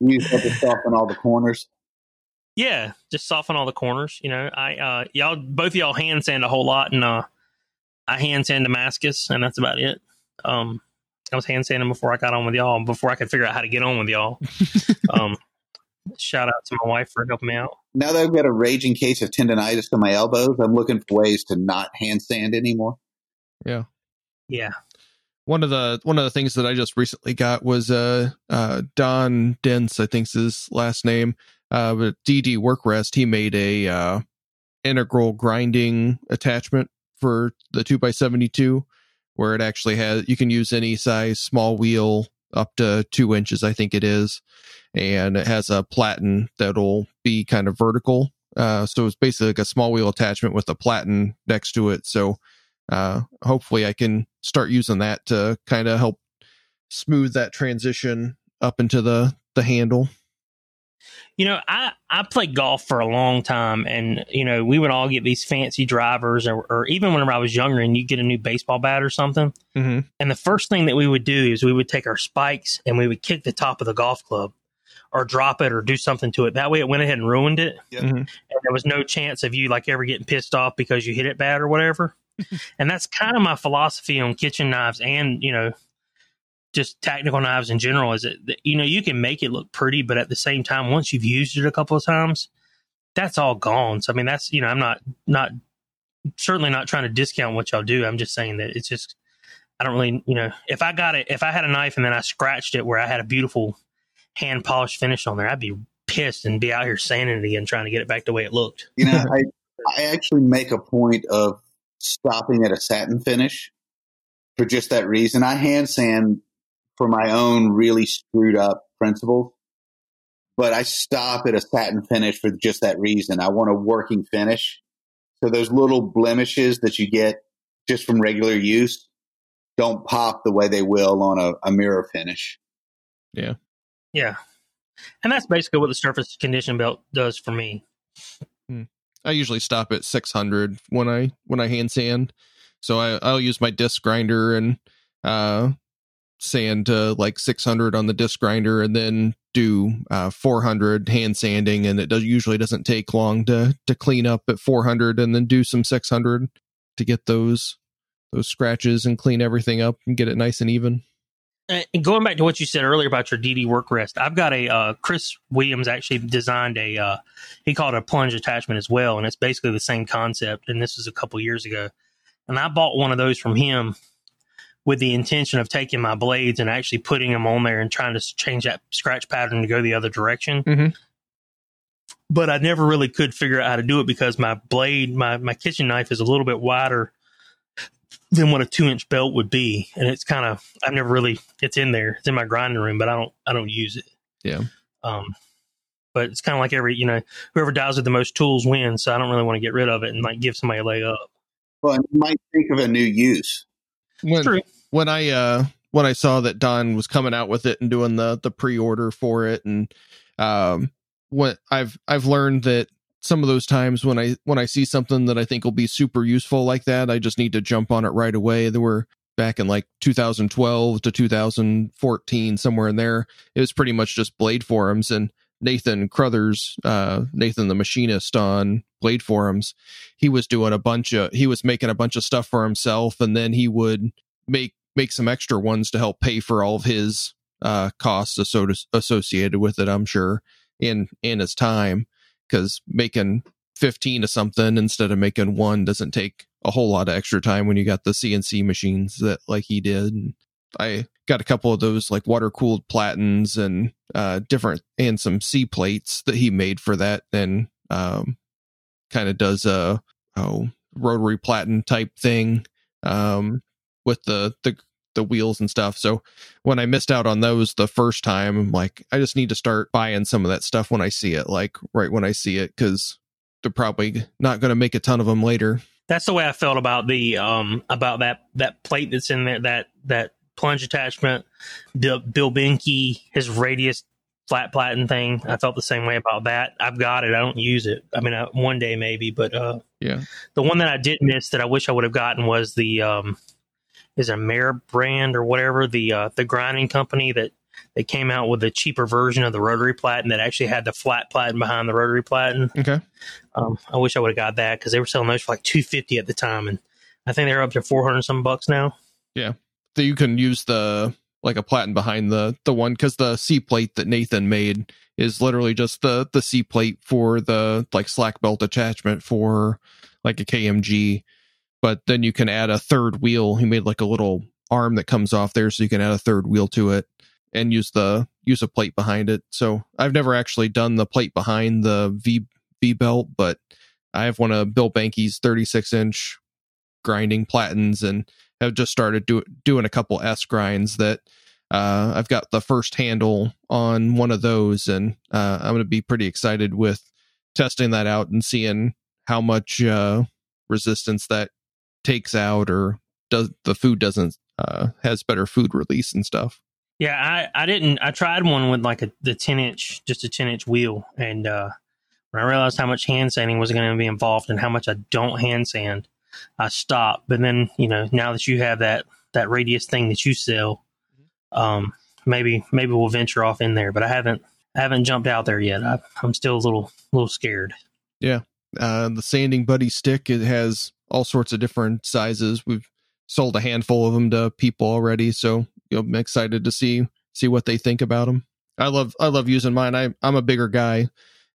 you use to soften all the corners. Yeah, just soften all the corners. You know, I uh y'all both of y'all hand sand a whole lot, and uh, I hand sand Damascus, and that's about it. Um, I was hand sanding before I got on with y'all, before I could figure out how to get on with y'all. (laughs) um, shout out to my wife for helping me out. Now that I've got a raging case of tendonitis to my elbows, I'm looking for ways to not hand sand anymore. Yeah, Yeah. one of the one of the things that I just recently got was uh uh Don Dents, I think's his last name. Uh but DD Work Rest, he made a uh integral grinding attachment for the two x seventy two where it actually has you can use any size small wheel up to two inches, I think it is. And it has a platen that'll be kind of vertical. Uh so it's basically like a small wheel attachment with a platen next to it. So uh, hopefully I can start using that to kind of help smooth that transition up into the the handle. You know, I I played golf for a long time, and you know, we would all get these fancy drivers, or, or even whenever I was younger, and you get a new baseball bat or something. Mm-hmm. And the first thing that we would do is we would take our spikes and we would kick the top of the golf club, or drop it, or do something to it. That way, it went ahead and ruined it, Yep. Mhm. and there was no chance of you like ever getting pissed off because you hit it bad or whatever. (laughs) and that's kind of my philosophy on kitchen knives, and you know, just tactical knives in general is that that, you know you can make it look pretty but at the same time once you've used it a couple of times that's all gone. So i mean that's you know i'm not not certainly not trying to discount what y'all do. I'm just saying that it's just i don't really you know if i got it if i had a knife and then i scratched it where i had a beautiful hand polished finish on there i'd be pissed and be out here sanding it again trying to get it back the way it looked. You know, (laughs) I I actually make a point of stopping at a satin finish for just that reason. I hand sand for my own really screwed up principles, but I stop at a satin finish for just that reason. I want a working finish. So those little blemishes that you get just from regular use don't pop the way they will on a, a mirror finish. yeah Yeah. and that's basically what the surface condition belt does for me I usually stop at 600 when I when I hand sand. So I I'll use my disc grinder and uh sand to like 600 on the disc grinder and then do uh 400 hand sanding and it does usually doesn't take long to to clean up at 400 and then do some 600 to get those those scratches and clean everything up and get it nice and even. And going back to what you said earlier about your DD work rest, I've got a uh, Chris Williams actually designed a uh, he called it a plunge attachment as well, and it's basically the same concept. And this was a couple years ago, and I bought one of those from him with the intention of taking my blades and actually putting them on there and trying to change that scratch pattern to go the other direction. Mhm. But I never really could figure out how to do it because my blade, my my kitchen knife, is a little bit wider than what a two inch belt would be, and it's kind of I've never really it's in there, it's in my grinding room, but I don't I don't use it. Yeah. Um, but it's kind of like every you know whoever dies with the most tools wins, so I don't really want to get rid of it and like give somebody a leg up. Well, and you might think of a new use. When True. when I uh when I saw that Don was coming out with it and doing the the pre-order for it and um what I've I've learned that some of those times when I when I see something that I think will be super useful like that, I just need to jump on it right away. There were back in like 2012 to 2014 somewhere in there. It was pretty much just blade forums and Nathan Carothers, uh, Nathan the machinist on Blade Forums, he was doing a bunch of he was making a bunch of stuff for himself, and then he would make make some extra ones to help pay for all of his uh, costs associated with it. I'm sure in in his time because making fifteen of something instead of making one doesn't take a whole lot of extra time when you got the CNC machines that like he did. And I got a couple of those like water cooled platens and uh different and some C plates that he made for that and um kind of does a oh rotary platen type thing um with the the the wheels and stuff. So when I missed out on those the first time, I'm like, I just need to start buying some of that stuff when I see it, like right when I see it, because they're probably not going to make a ton of them later. That's the way I felt about the um about that that plate that's in there that that plunge attachment. Bill, Bill Binky, his radius flat platen thing. I felt the same way about that. I've got it. I don't use it. I mean, I, one day maybe, but uh, Yeah. the one that I did miss that I wish I would have gotten was the um is it a Mare brand or whatever the uh, the grinding company that they came out with a cheaper version of the rotary platen that actually had the flat platen behind the rotary platen. Okay. Um, I wish I would have got that because they were selling those for like two fifty at the time, and I think they're up to four hundred some bucks now. That you can use the like a platen behind the the one because the C plate that Nathan made is literally just the the C plate for the like slack belt attachment for like a KMG, but then you can add a third wheel. He made like a little arm that comes off there, so you can add a third wheel to it and use the use a plate behind it. So I've never actually done the plate behind the V V belt, but I have one of Bill Banky's 36 inch grinding platens and have just started do, doing a couple S grinds that uh, I've got the first handle on one of those, and uh, I'm going to be pretty excited with testing that out and seeing how much uh, resistance that takes out or does the food doesn't uh, has better food release and stuff. Yeah, I, I didn't. I tried one with like a the ten inch, just a ten inch wheel, and uh, when I realized how much hand sanding was going to be involved and how much I don't hand sand, I stopped. But then you know now that you have that that radius thing that you sell, um, maybe maybe we'll venture off in there. But I haven't I haven't jumped out there yet. I, I'm still a little little scared. Yeah, uh, the sanding buddy stick it has all sorts of different sizes. We've sold a handful of them to people already, so you know, I'm excited to see see what they think about them. I love I love using mine. I I'm a bigger guy,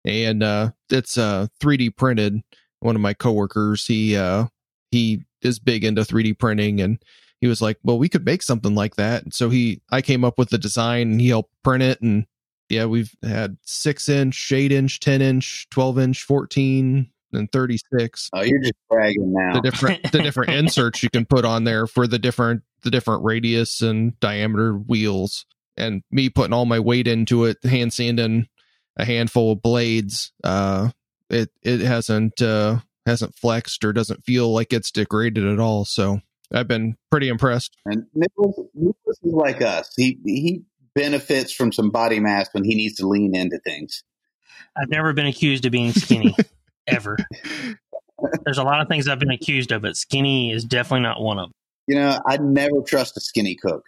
and uh, it's uh 3D printed. One of my coworkers, he uh he is big into 3D printing, and he was like, "Well, we could make something like that." And so he I came up with the design, and he helped print it, and yeah, we've had six inch, eight inch, ten inch, twelve inch, fourteen, and 36 Oh, you're just bragging now. the different (laughs) the different inserts you can put on there for the different the different radius and diameter wheels and me putting all my weight into it hand sanding a handful of blades uh it it hasn't uh hasn't flexed or doesn't feel like it's degraded at all so i've been pretty impressed And Nicholas, Nicholas is like us. He he benefits from some body mass when he needs to lean into things. I've never been accused of being skinny (laughs) ever. There's a lot of things I've been accused of, but skinny is definitely not one of them. You know, I'd never trust a skinny cook.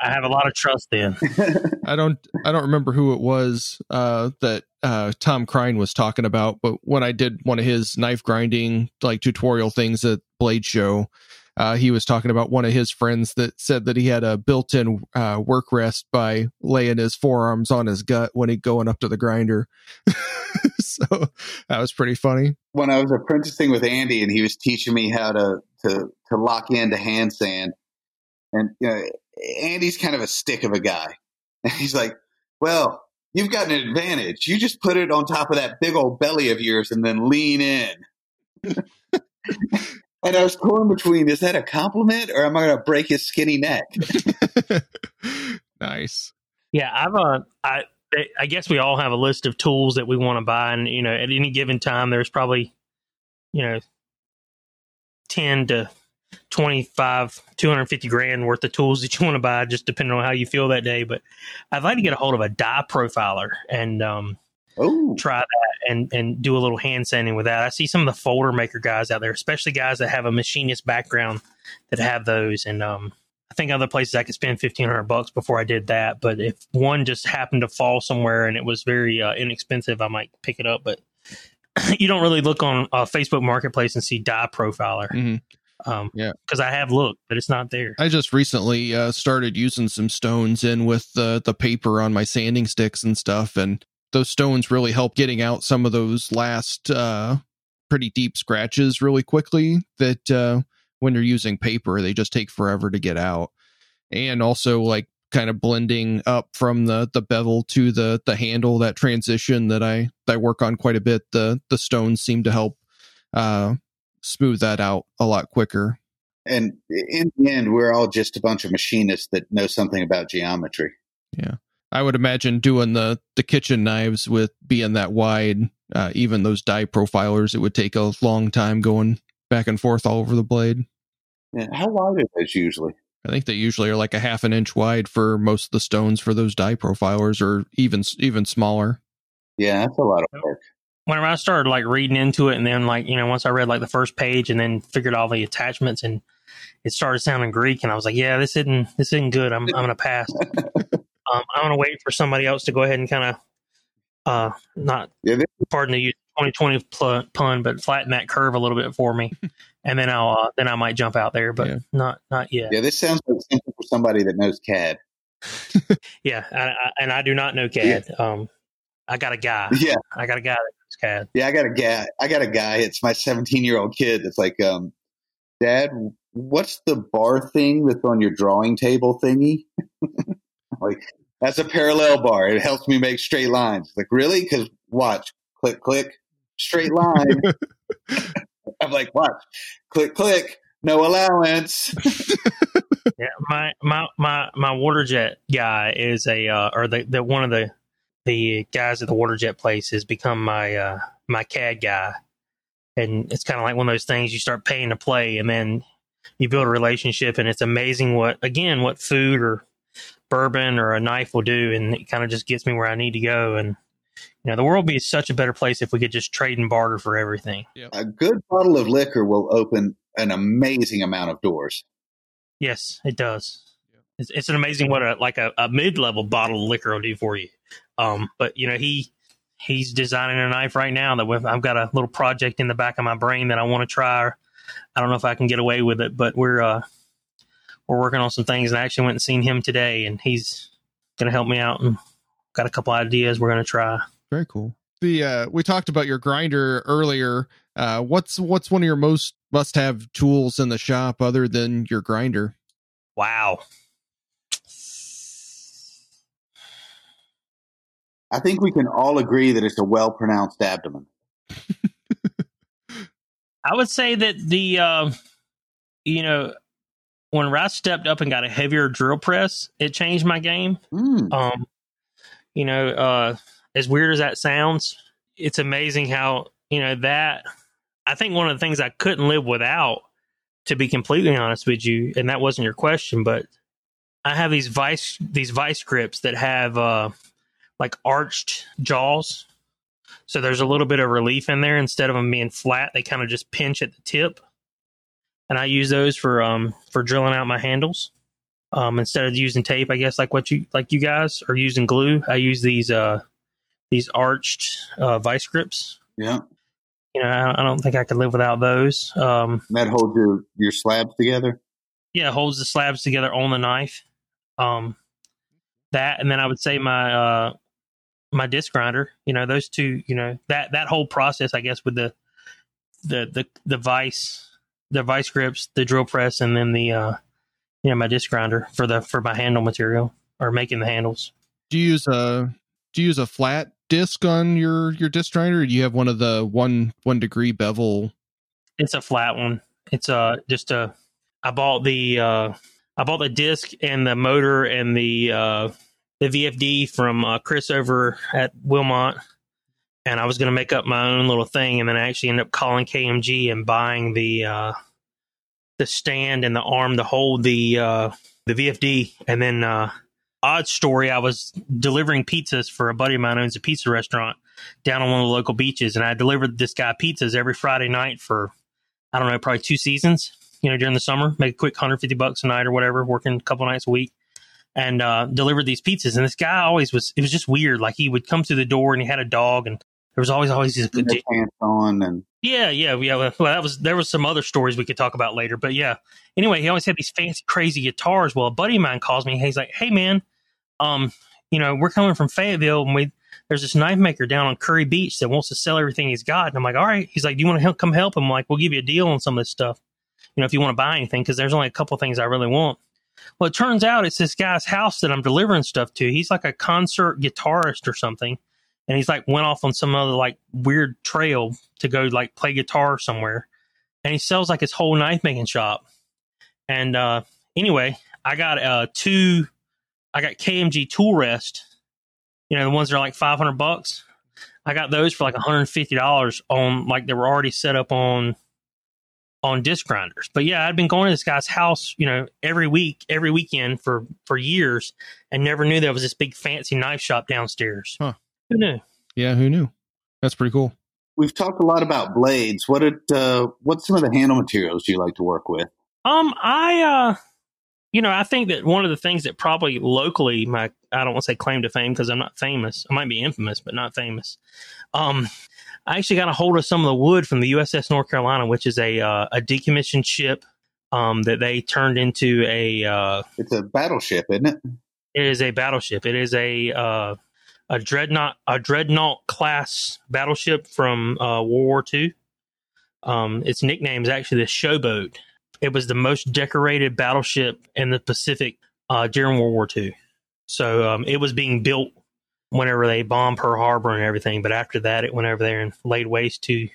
I have a lot of trust in. (laughs) I don't I don't remember who it was uh, that uh, Tom Krein was talking about, but when I did one of his knife grinding like tutorial things at Blade Show, uh, he was talking about one of his friends that said that he had a built-in uh, work rest by laying his forearms on his gut when he going up to the grinder. (laughs) so that was pretty funny. when I was apprenticing with Andy and he was teaching me how to to to lock into hand sand, and you know, Andy's kind of a stick of a guy, and (laughs) he's like, "Well, you've got an advantage. You just put it on top of that big old belly of yours and then lean in." (laughs) and I was torn between: is that a compliment or am I going to break his skinny neck? (laughs) nice. Yeah, I've uh, I I guess we all have a list of tools that we want to buy, and you know, at any given time, there's probably, you know, ten to 25 250 grand worth of tools that you want to buy just depending on how you feel that day but i'd like to get a hold of a die profiler and um, Oh, try that and and do a little hand sanding with that. I see some of the folder maker guys out there, especially guys that have a machinist background that have those. And um, I think other places I could spend fifteen hundred bucks before I did that. But if one just happened to fall somewhere and it was very uh, inexpensive, I might pick it up. But (clears throat) you don't really look on uh, Facebook Marketplace and see die profiler. Mhm. Um, Yeah. because I have looked, but it's not there. I just recently uh, started using some stones in with the the paper on my sanding sticks and stuff, and those stones really help getting out some of those last uh, pretty deep scratches really quickly. That uh, when you're using paper, they just take forever to get out, and also like kind of blending up from the the bevel to the the handle that transition that I that I work on quite a bit. The the stones seem to help uh, smooth that out a lot quicker. and in the end, we're all just a bunch of machinists that know something about geometry. Yeah. I would imagine doing the the kitchen knives with being that wide, uh, even those die profilers, it would take a long time going back and forth all over the blade. Yeah, how wide are those usually? I think they usually are like a half an inch wide for most of the stones for those die profilers, or even even smaller. Yeah, that's a lot of work. Whenever I started like reading into it, and then like you know, once I read like the first page, and then figured all the attachments, and it started sounding Greek, and I was like, yeah, this isn't this isn't good. I'm I'm gonna pass. (laughs) um, I'm gonna wait for somebody else to go ahead and kind of uh not Yeah, this, pardon the use 2020 pl- pun, but flatten that curve a little bit for me, (laughs) and then I'll uh, then I might jump out there, but Yeah. not not yet. yeah, this sounds like something for somebody that knows CAD. (laughs) Yeah, I, I, and I do not know CAD. Um, I got a guy. Yeah, I got a guy that knows yeah, I got a guy. I got a guy. It's my 17 year old kid. It's like, um, Dad, what's the bar thing that's on your drawing table thingy? (laughs) like, that's a parallel bar. It helps me make straight lines. Like, really? Because watch, click, click, straight line. (laughs) I'm like, watch, click, click, no allowance. (laughs) Yeah, my my my my water jet guy is a uh, or the, the one of the the guys at the water jet place has become my uh my CAD guy, and it's kind of like one of those things you start paying to play, and then you build a relationship, and it's amazing what again what food or bourbon or a knife will do, and it kind of just gets me where I need to go. And you know, the world would be such a better place if we could just trade and barter for everything. A good bottle of liquor will open an amazing amount of doors. Yes, it does. It's, it's an amazing what a like a, a mid level bottle of liquor will do for you. Um, but you know he he's designing a knife right now that I've got a little project in the back of my brain that I want to try. I don't know if I can get away with it, but we're uh, we're working on some things. And I actually went and seen him today, and he's going to help me out and got a couple ideas we're going to try. Very cool. The uh, we talked about your grinder earlier. Uh, what's what's one of your most must have tools in the shop other than your grinder? Wow. I think we can all agree that it's a well pronounced abdomen. (laughs) I would say that the, uh, you know, when Rice stepped up and got a heavier drill press, it changed my game. Mm. Um, you know, uh, as weird as that sounds, it's amazing how you know that. I think one of the things I couldn't live without, to be completely honest with you, and that wasn't your question, but I have these vice these vice grips that have uh, like arched jaws, so there's a little bit of relief in there instead of them being flat. They kind of just pinch at the tip, and I use those for um for drilling out my handles. Um, instead of using tape, I guess like what you like you guys are using glue. I use these uh these arched uh, vice grips. Yeah. You know, I, I don't think I could live without those. Um, that holds your, your slabs together. yeah, it holds the slabs together on the knife. Um, that and then I would say my uh my disc grinder. You know, those two. You know that that whole process. I guess with the the the the vice the vice grips, the drill press, and then the uh you know my disc grinder for the for my handle material or making the handles. Do you use a do you use a flat disc on your your disc grinder or do you have one of the one one degree bevel It's a flat one. It's uh just a. I bought the uh I bought the disc and the motor and the uh the VFD from uh, Chris over at Wilmont, and I was going to make up my own little thing, and then I actually ended up calling KMG and buying the uh the stand and the arm to hold the uh the VFD, and then uh odd story, I was delivering pizzas for a buddy of mine who owns a pizza restaurant down on one of the local beaches, and I delivered this guy pizzas every Friday night for I don't know, probably two seasons, you know, during the summer, make a quick 150 bucks a night or whatever, working a couple nights a week and uh, delivered these pizzas. And this guy always was, it was just weird. Like he would come through the door and he had a dog and there was always, always this Their pants on and yeah, yeah, yeah. Well, that was, there was some other stories we could talk about later, but yeah. Anyway, he always had these fancy, crazy guitars. Well, a buddy of mine calls me. He's like, Hey man, um, you know, we're coming from Fayetteville and we, there's this knife maker down on Kure Beach that wants to sell everything he's got. And I'm like, all right. He's like, do you want to help, come help him? I'm like, we'll give you a deal on some of this stuff. You know, if you want to buy anything, because there's only a couple things I really want. Well, it turns out it's this guy's house that I'm delivering stuff to. He's like a concert guitarist or something. And he's like went off on some other like weird trail to go like play guitar somewhere. And he sells like his whole knife making shop. And uh anyway, I got uh two I got KMG tool rest you know, the ones that are like 500 bucks. I got those for like $150 on like they were already set up on on disc grinders. But yeah, I'd been going to this guy's house, you know, every week, every weekend for for years and never knew there was this big fancy knife shop downstairs. Huh. Who knew? yeah who knew that's pretty cool we've talked a lot about blades. What it uh, what's some of the handle materials you like to work with? Um, I, uh, you know, I think that one of the things that probably locally, my, I don't want to say claim to fame because I'm not famous. I might be infamous, but not famous. Um, I actually got a hold of some of the wood from the USS North Carolina, which is a uh, a decommissioned ship um, that they turned into a. Uh, It's a battleship, isn't it? it is a battleship. It is a uh, a dreadnought a dreadnought class battleship from uh, World War II. Um, its nickname is actually the Showboat. It was the most decorated battleship in the Pacific uh, during World War II. So um, it was being built whenever they bombed Pearl Harbor and everything. But after that, it went over there and laid waste to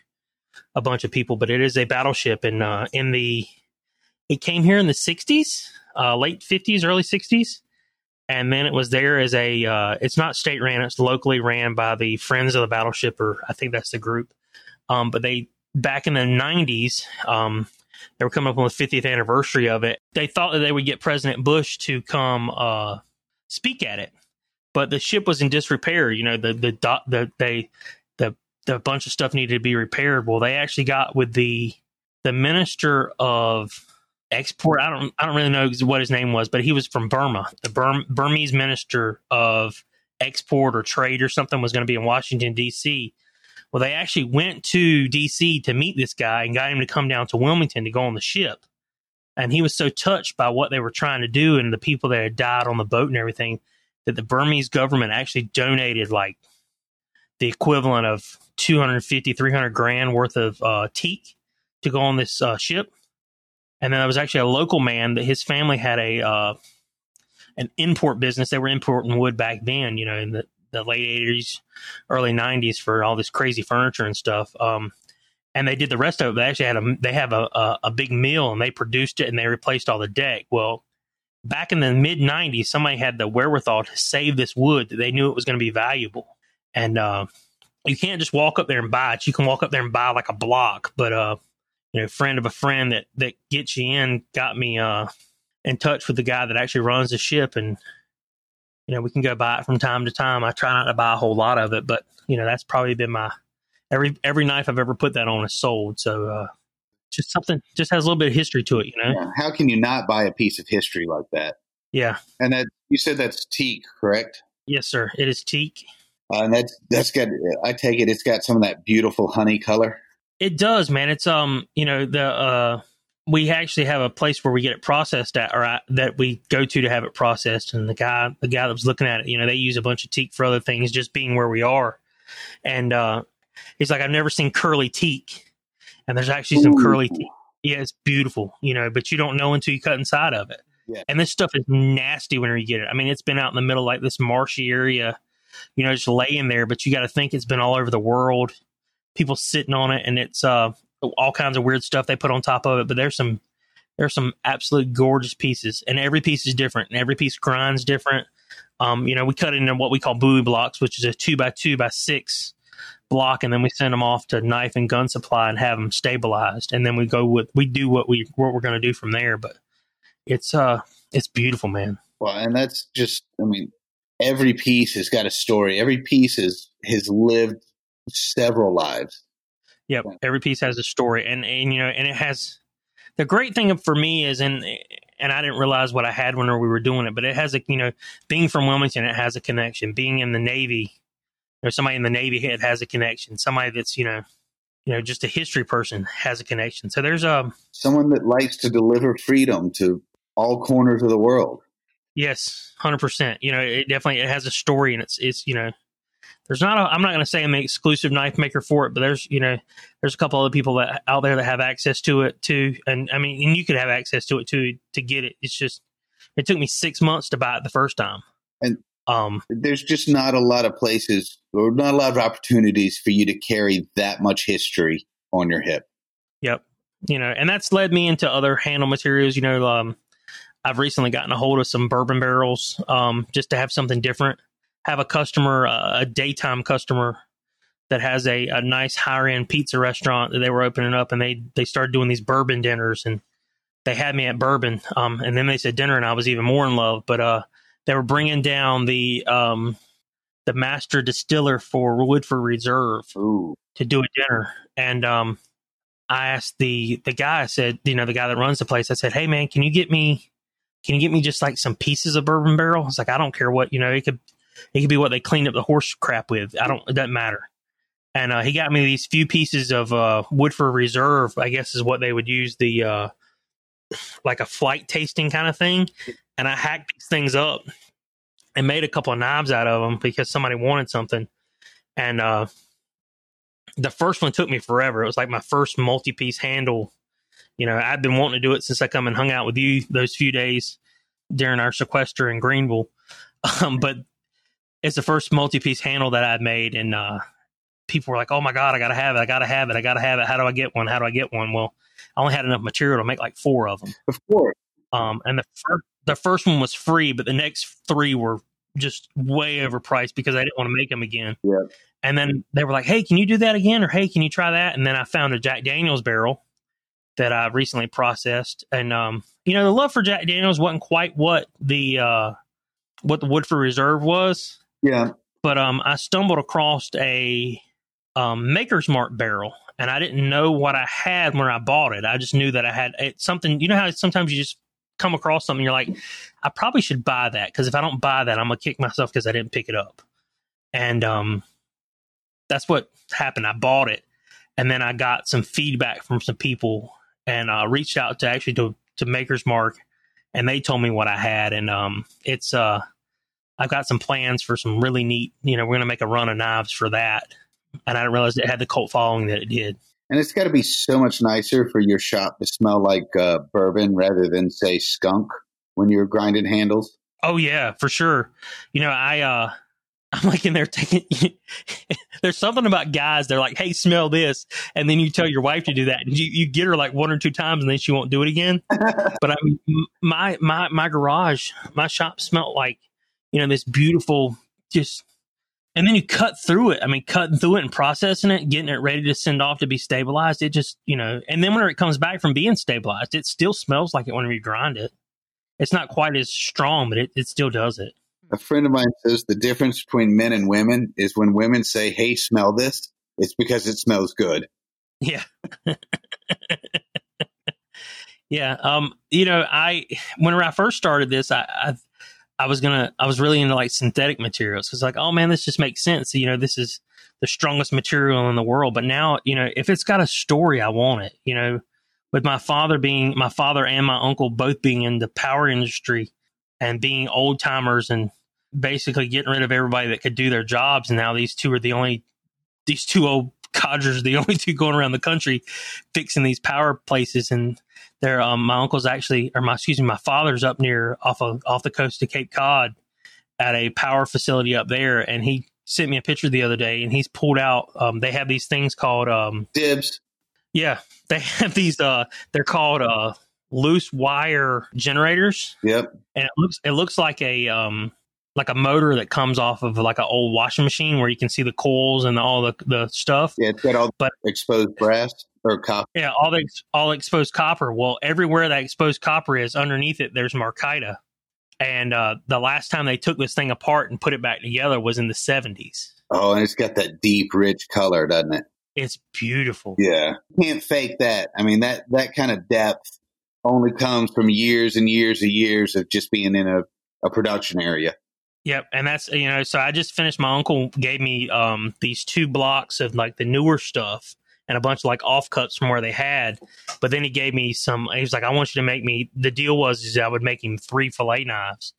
a bunch of people. But it is a battleship, and uh, in the it came here in the '60s, uh, late '50s, early '60s and then it was there as a uh, it's not state ran it's locally ran by the friends of the battleship or i think that's the group um, but they back in the 90s um, they were coming up on the 50th anniversary of it. They thought that they would get President Bush to come uh, speak at it, but the ship was in disrepair. You know, the the the, the they the the bunch of stuff needed to be repaired. Well, they actually got with the the minister of export. I don't I don't really know what his name was, but he was from Burma. The Burm, Burmese minister of export or trade or something was going to be in Washington D.C. Well, they actually went to D.C. to meet this guy and got him to come down to Wilmington to go on the ship. And he was so touched by what they were trying to do and the people that had died on the boat and everything that the Burmese government actually donated like the equivalent of 250, 300 grand worth of uh, teak to go on this uh, ship. And then there was actually a local man that his family had a uh, an import business. They were importing wood back then, you know, in the, the late eighties, early nineties for all this crazy furniture and stuff. Um, and they did the rest of it. They actually had a they have a, a, a big mill and they produced it and they replaced all the deck. Well, back in the mid '90s, somebody had the wherewithal to save this wood that they knew it was going to be valuable. And uh, you can't just walk up there and buy it. You can walk up there and buy like a block, but uh, you know, friend of a friend that that gets you in got me uh in touch with the guy that actually runs the ship and you know, we can go buy it from time to time. I try not to buy a whole lot of it, but you know, that's probably been my every every knife I've ever put that on is sold. So uh just something just has a little bit of history to it, you know. Yeah. How can you not buy a piece of history like that? Yeah. And that you said that's teak, correct? Yes, sir. It is teak. Uh, and that's that's got. I take it it's got some of that beautiful honey color. It does, man. It's um, you know, the uh we actually have a place where we get it processed at or at, that we go to to have it processed and the guy the guy that was looking at it, you know, they use a bunch of teak for other things just being where we are. And uh he's like I've never seen curly teak. And there's actually some Ooh. curly teak. Yeah, it's beautiful, you know, but you don't know until you cut inside of it. Yeah. And this stuff is nasty when you get it. I mean, it's been out in the middle like this marshy area, you know, just laying there, but you got to think it's been all over the world people sitting on it and it's uh all kinds of weird stuff they put on top of it but there's some there's some absolute gorgeous pieces and every piece is different and every piece grinds different um you know we cut it into what we call buoy blocks which is a two by two by six block and then we send them off to knife and gun supply and have them stabilized and then we go with we do what we what we're going to do from there but it's uh it's beautiful man Well, and that's just. I mean, every piece has got a story. Every piece is has lived several lives. Yep. Yeah. Every piece has a story, and and you know, and it has. The great thing for me is, and and I didn't realize what I had when we were doing it, but it has a you know, being from Wilmington, it has a connection. Being in the Navy, or somebody in the Navy, it has a connection. Somebody that's you know, you know, just a history person has a connection. So there's a Someone that likes to deliver freedom to all corners of the world. yes, hundred percent. You know, it definitely it has a story, and it's it's you know. There's not. A, I'm not going to say I'm an exclusive knife maker for it, but there's you know there's a couple other people that out there that have access to it too, and I mean, and you could have access to it too to get it. It's just it took me six months to buy it the first time, And- um, There's just not a lot of places or not a lot of opportunities for you to carry that much history on your hip. Yep. You know, and that's led me into other handle materials. You know, um, I've recently gotten a hold of some bourbon barrels um, just to have something different. Have a customer, uh, a daytime customer that has a, a nice higher end pizza restaurant that they were opening up, and they they started doing these bourbon dinners, and they had me at bourbon, um, and then they said dinner, and I was even more in love. But uh, they were bringing down the um, the master distiller for Woodford Reserve Ooh, to do a dinner and um I asked the the guy I said you know the guy that runs the place I said hey man can you get me can you get me just like some pieces of bourbon barrel it's like I don't care what you know it could it could be what they cleaned up the horse crap with I don't it doesn't matter and uh, he got me these few pieces of uh Woodford Reserve I guess is what they would use the uh like a flight tasting kind of thing and I hacked these things up and made a couple of knives out of them because somebody wanted something and uh the first one took me forever. It was like my first multi-piece handle. You know, I've been wanting to do it since I come and hung out with you those few days during our sequester in Greenville. (laughs) Um, but it's the first multi-piece handle that I've made, and uh, people were like, "Oh my god, I gotta have it! I gotta have it! I gotta have it! How do I get one? How do I get one?" Well, I only had enough material to make like four of them. of course. Um, and the first the first one was free, but the next three were just way overpriced because I didn't want to make them again. Yeah. And then they were like, "Hey, can you do that again?" Or "Hey, can you try that?" And then I found a Jack Daniel's barrel that I recently processed, and um, you know, the love for Jack Daniels wasn't quite what the uh, what the Woodford Reserve was, Yeah. but um, I stumbled across a um, Maker's Mark barrel, and I didn't know what I had when I bought it. I just knew that I had it, something. You know how sometimes you just come across something, you're like, I probably should buy that because if I don't buy that, I'm gonna kick myself because I didn't pick it up. And um, that's what happened. I bought it, and then I got some feedback from some people, and uh, reached out to actually to to Maker's Mark, and they told me what I had, and um, it's uh, I've got some plans for some really neat. You know, we're gonna make a run of knives for that, and I didn't realize it had the cult following that it did. And it's got to be so much nicer for your shop to smell like uh, bourbon rather than, say, skunk when you're grinding handles. Oh yeah, for sure. You know, I uh (laughs) I'm like in there taking (laughs) there's something about guys, they're like, Hey, smell this and then you tell your wife to do that. And you, you get her like one or two times and then she won't do it again. (laughs) But I my my my garage, my shop smelled like, you know, this beautiful just and then you cut through it. I mean, cutting through it and processing it, getting it ready to send off to be stabilized. It just, you know, and then when it comes back from being stabilized, it still smells like it when you grind it. It's not quite as strong, but it, it still does it. A friend of mine says the difference between men and women is when women say, Hey, smell this, it's because it smells good. Yeah. (laughs) yeah. Um, you know, I, whenever I first started this, I, I, I was gonna, I was really into like synthetic materials. Cause like, oh man, this just makes sense. You know, this is the strongest material in the world. But now, you know, if it's got a story, I want it, you know, with my father being, my father and my uncle both being in the power industry and being old timers and basically getting rid of everybody that could do their jobs. And now these two are the only, these two old codgers, are the (laughs) only two going around the country fixing these power places. And they're, um, my uncle's actually, or my, excuse me, my father's up near off of, off the coast of Cape Cod at a power facility up there. And he sent me a picture the other day and he's pulled out, um, they have these things called, um, Dibs. yeah, (laughs) they have these, uh, they're called, uh, loose wire generators Yep. and it looks it looks like a um like a motor that comes off of like an old washing machine where you can see the coils and all the the stuff. Yeah, it's got all But- exposed brass or copper. Yeah, all the all exposed copper. Well, everywhere that exposed copper is underneath it, there's Micarta. And uh, the last time they took this thing apart and put it back together was in the 70s. Oh, and it's got that deep, rich color, doesn't it? It's beautiful. Yeah. Can't fake that. I mean, that, that kind of depth only comes from years and years and years of just being in a, a production area. Yep, and that's you know, so I just finished. My uncle gave me um these two blocks of like the newer stuff and a bunch of like offcuts from where they had, but then he gave me some. He was like, "I want you to make me." The deal was is I would make him three fillet knives.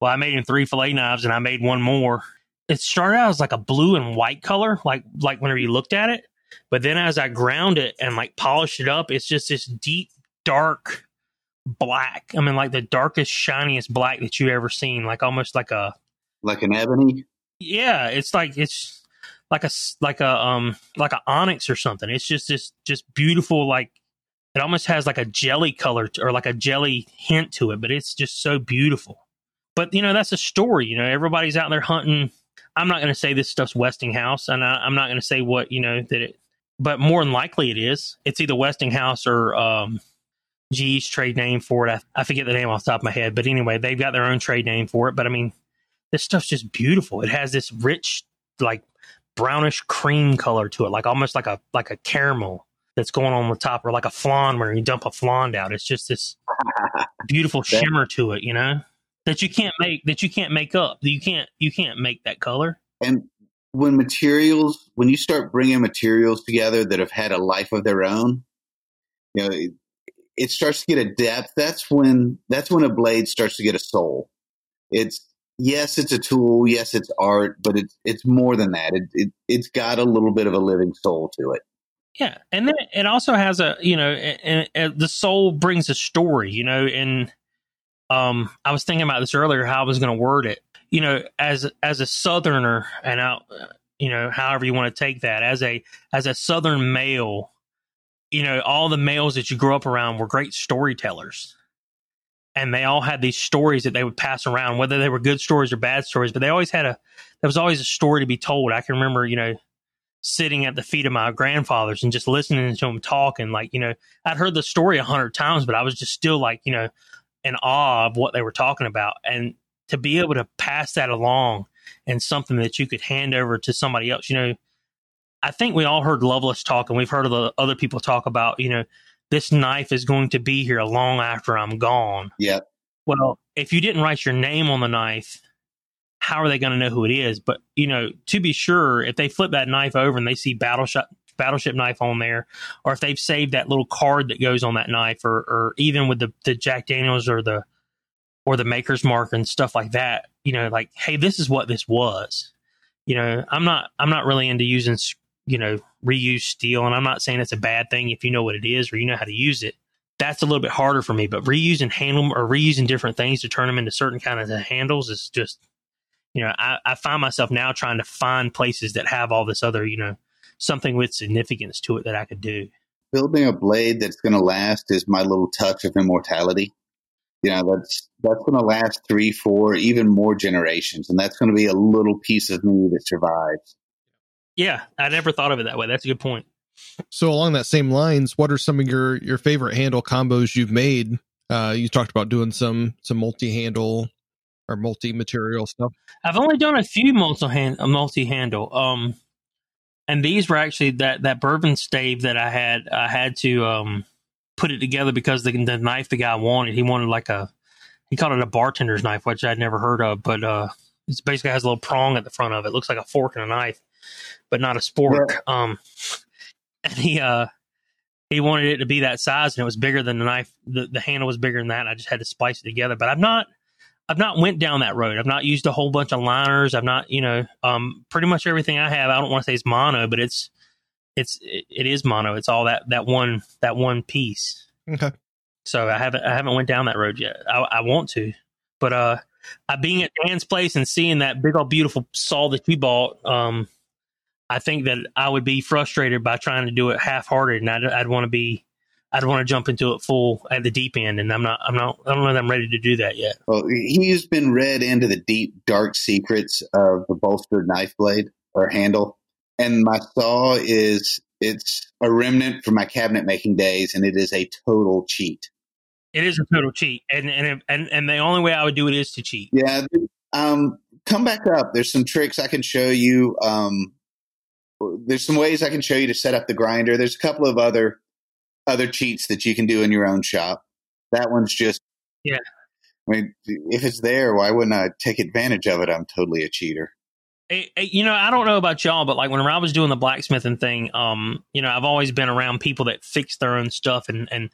Well, I made him three fillet knives, and I made one more. It started out as like a blue and white color, like like whenever you looked at it, but then as I ground it and like polished it up, it's just this deep, dark black. I mean, like the darkest, shiniest black that you've ever seen, like almost like a Like an ebony. yeah, it's like it's like a like a um like a onyx or something. It's just this just beautiful like it almost has like a jelly color to, or like a jelly hint to it, but it's just so beautiful. But you know that's a story. You know everybody's out there hunting. I'm not going to say this stuff's Westinghouse, and I, I'm not going to say what you know that it. But more than likely, it is. It's either Westinghouse or um, GE's trade name for it. I, I forget the name off the top of my head, but anyway, they've got their own trade name for it. But I mean, this stuff's just beautiful. It has this rich, like brownish cream color to it, like almost like a like a caramel that's going on the top, or like a flan where you dump a flan out. It's just this (laughs) beautiful shimmer to it, you know, that you can't make that you can't make up. You can't you can't make that color. And when materials, when you start bringing materials together that have had a life of their own, you know, it, starts to get a depth. That's when that's when a blade starts to get a soul. It's yes, it's a tool. Yes, it's art, but it's it's more than that. It, it it's got a little bit of a living soul to it. Yeah, and then it also has a you know, and, the soul brings a story, you know, and um, I was thinking about this earlier how I was going to word it. You know, as as a southerner, and out, you know, however you want to take that, as a as a southern male, you know, all the males that you grew up around were great storytellers. And they all had these stories that they would pass around, whether they were good stories or bad stories, but they always had a there was always a story to be told. I can remember, you know, sitting at the feet of my grandfathers and just listening to them talk. And like, you know, I'd heard the story a hundred times, but I was just still like, you know, in awe of what they were talking about. And to be able to pass that along and something that you could hand over to somebody else, you know, I think we all heard Loveless talk and we've heard the other people talk about, you know, this knife is going to be here long after I'm gone. Yep. Well, if you didn't write your name on the knife, how are they going to know who it is? But you know, to be sure, if they flip that knife over and they see battleship battleship knife on there, or if they've saved that little card that goes on that knife, or or even with the the Jack Daniels or the or the maker's mark and stuff like that, you know, like hey, this is what this was. You know, I'm not I'm not really into using you know reuse steel, and I'm not saying it's a bad thing if you know what it is or you know how to use it. That's a little bit harder for me, but reusing handle or reusing different things to turn them into certain kind of handles is just you know, I, I find myself now trying to find places that have all this other, you know, something with significance to it that I could do. Building a blade that's going to last is my little touch of immortality. You know, that's that's going to last three, four, even more generations, and that's going to be a little piece of me that survives. Yeah, I never thought of it that way. That's a good point. So along that same lines, what are some of your your favorite handle combos you've made? Uh, you talked about doing some some multi handle or multi material stuff. I've only done a few multi hand multi handle. Um, and these were actually that that bourbon stave that I had. I had to um put it together because the, the knife the guy wanted. He wanted like a he called it a bartender's knife, which I'd never heard of, but uh, it basically has a little prong at the front of it. it. Looks like a fork and a knife, but not a spork. Um, and he uh he wanted it to be that size, and it was bigger than the knife. The the handle was bigger than that. I just had to splice it together. But I've not I've not went down that road. I've not used a whole bunch of liners. I've not, you know, um, pretty much everything I have. I don't want to say it's mono, but it's it's it, it is mono. It's all that that one that one piece. Okay. So I haven't I haven't went down that road yet. I, I want to, but uh, I being at Dan's place and seeing that big old beautiful saw that you bought, um, I think that I would be frustrated by trying to do it half hearted, and I'd, I'd want to be I'd want to jump into it full at the deep end, and I'm not. I'm not. I don't know that I'm ready to do that yet. Well, he's been read into the deep, dark secrets of the bolstered knife blade or handle, and my saw is it's a remnant from my cabinet making days, and it is a total cheat. It is a total cheat, and and and and the only way I would do it is to cheat. Yeah. Um. Come back up. There's some tricks I can show you. Um. There's some ways I can show you to set up the grinder. There's a couple of other other cheats that you can do in your own shop. That one's just yeah. I mean, if it's there, why wouldn't I take advantage of it? I'm totally a cheater. Hey, hey, you know, I don't know about y'all, but like when I was doing the blacksmithing thing, um, you know, I've always been around people that fix their own stuff and and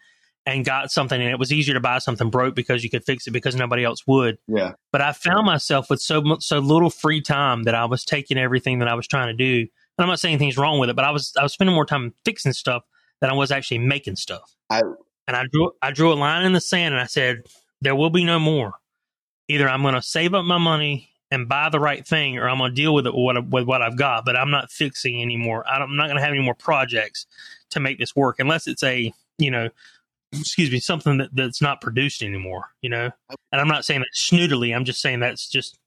and got something, and it was easier to buy something broke because you could fix it because nobody else would. Yeah. But I found myself with so so little free time that I was taking everything that I was trying to do. And I'm not saying anything's wrong with it, but I was I was spending more time fixing stuff than I was actually making stuff. I, and I drew I drew a line in the sand and I said, there will be no more. Either I'm going to save up my money and buy the right thing, or I'm going to deal with it with what, with what I've got. But I'm not fixing anymore. I'm not going to have any more projects to make this work unless it's a you know, excuse me, something that, that's not produced anymore. You know, and I'm not saying that snootily. I'm just saying that's just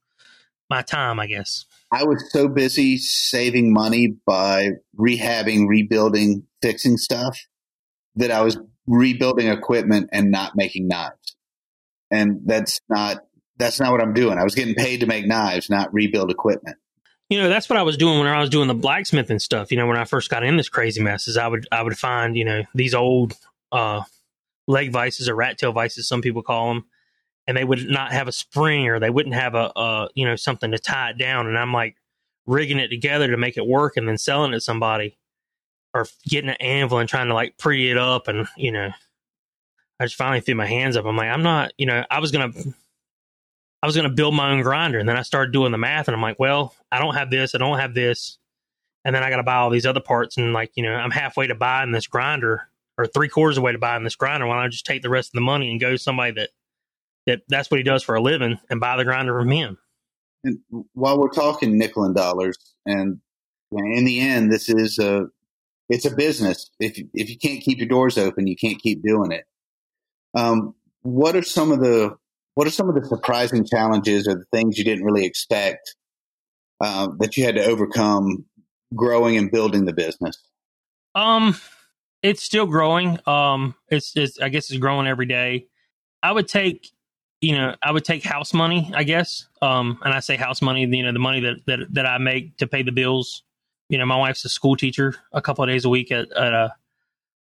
my time, I guess. I was so busy saving money by rehabbing, rebuilding, fixing stuff that I was rebuilding equipment and not making knives. And that's not that's not what I'm doing. I was getting paid to make knives, not rebuild equipment. You know, that's what I was doing when I was doing the blacksmithing stuff. You know, when I first got in this crazy mess, is I would I would find you know these old uh, leg vices or rat tail vices, some people call them, and they would not have a spring or they wouldn't have a, a you know something to tie it down. And i'm like rigging it together to make it work and then selling it to somebody or getting an anvil and trying to like pretty it up and you know i just finally threw my hands up. I'm like i'm not you know i was gonna i was gonna build my own grinder. And then i started doing the math and i'm like well i don't have this i don't have this. And then i gotta buy all these other parts and like you know i'm halfway to buying this grinder or three quarters of the way to buying this grinder why don't i just take the rest of the money and go to somebody that that that's what he does for a living and buy the grinder from him. And while we're talking nickel and dollars, and in the end, this is a it's a business. If if you can't keep your doors open, you can't keep doing it. Um, what are some of the what are some of the surprising challenges or the things you didn't really expect uh, that you had to overcome growing and building the business? Um, it's still growing. Um, it's, it's I guess it's growing every day. I would take, you know, I would take house money, I guess. Um, and I say house money, you know, the money that that that I make to pay the bills. You know, my wife's a school teacher a couple of days a week at, at a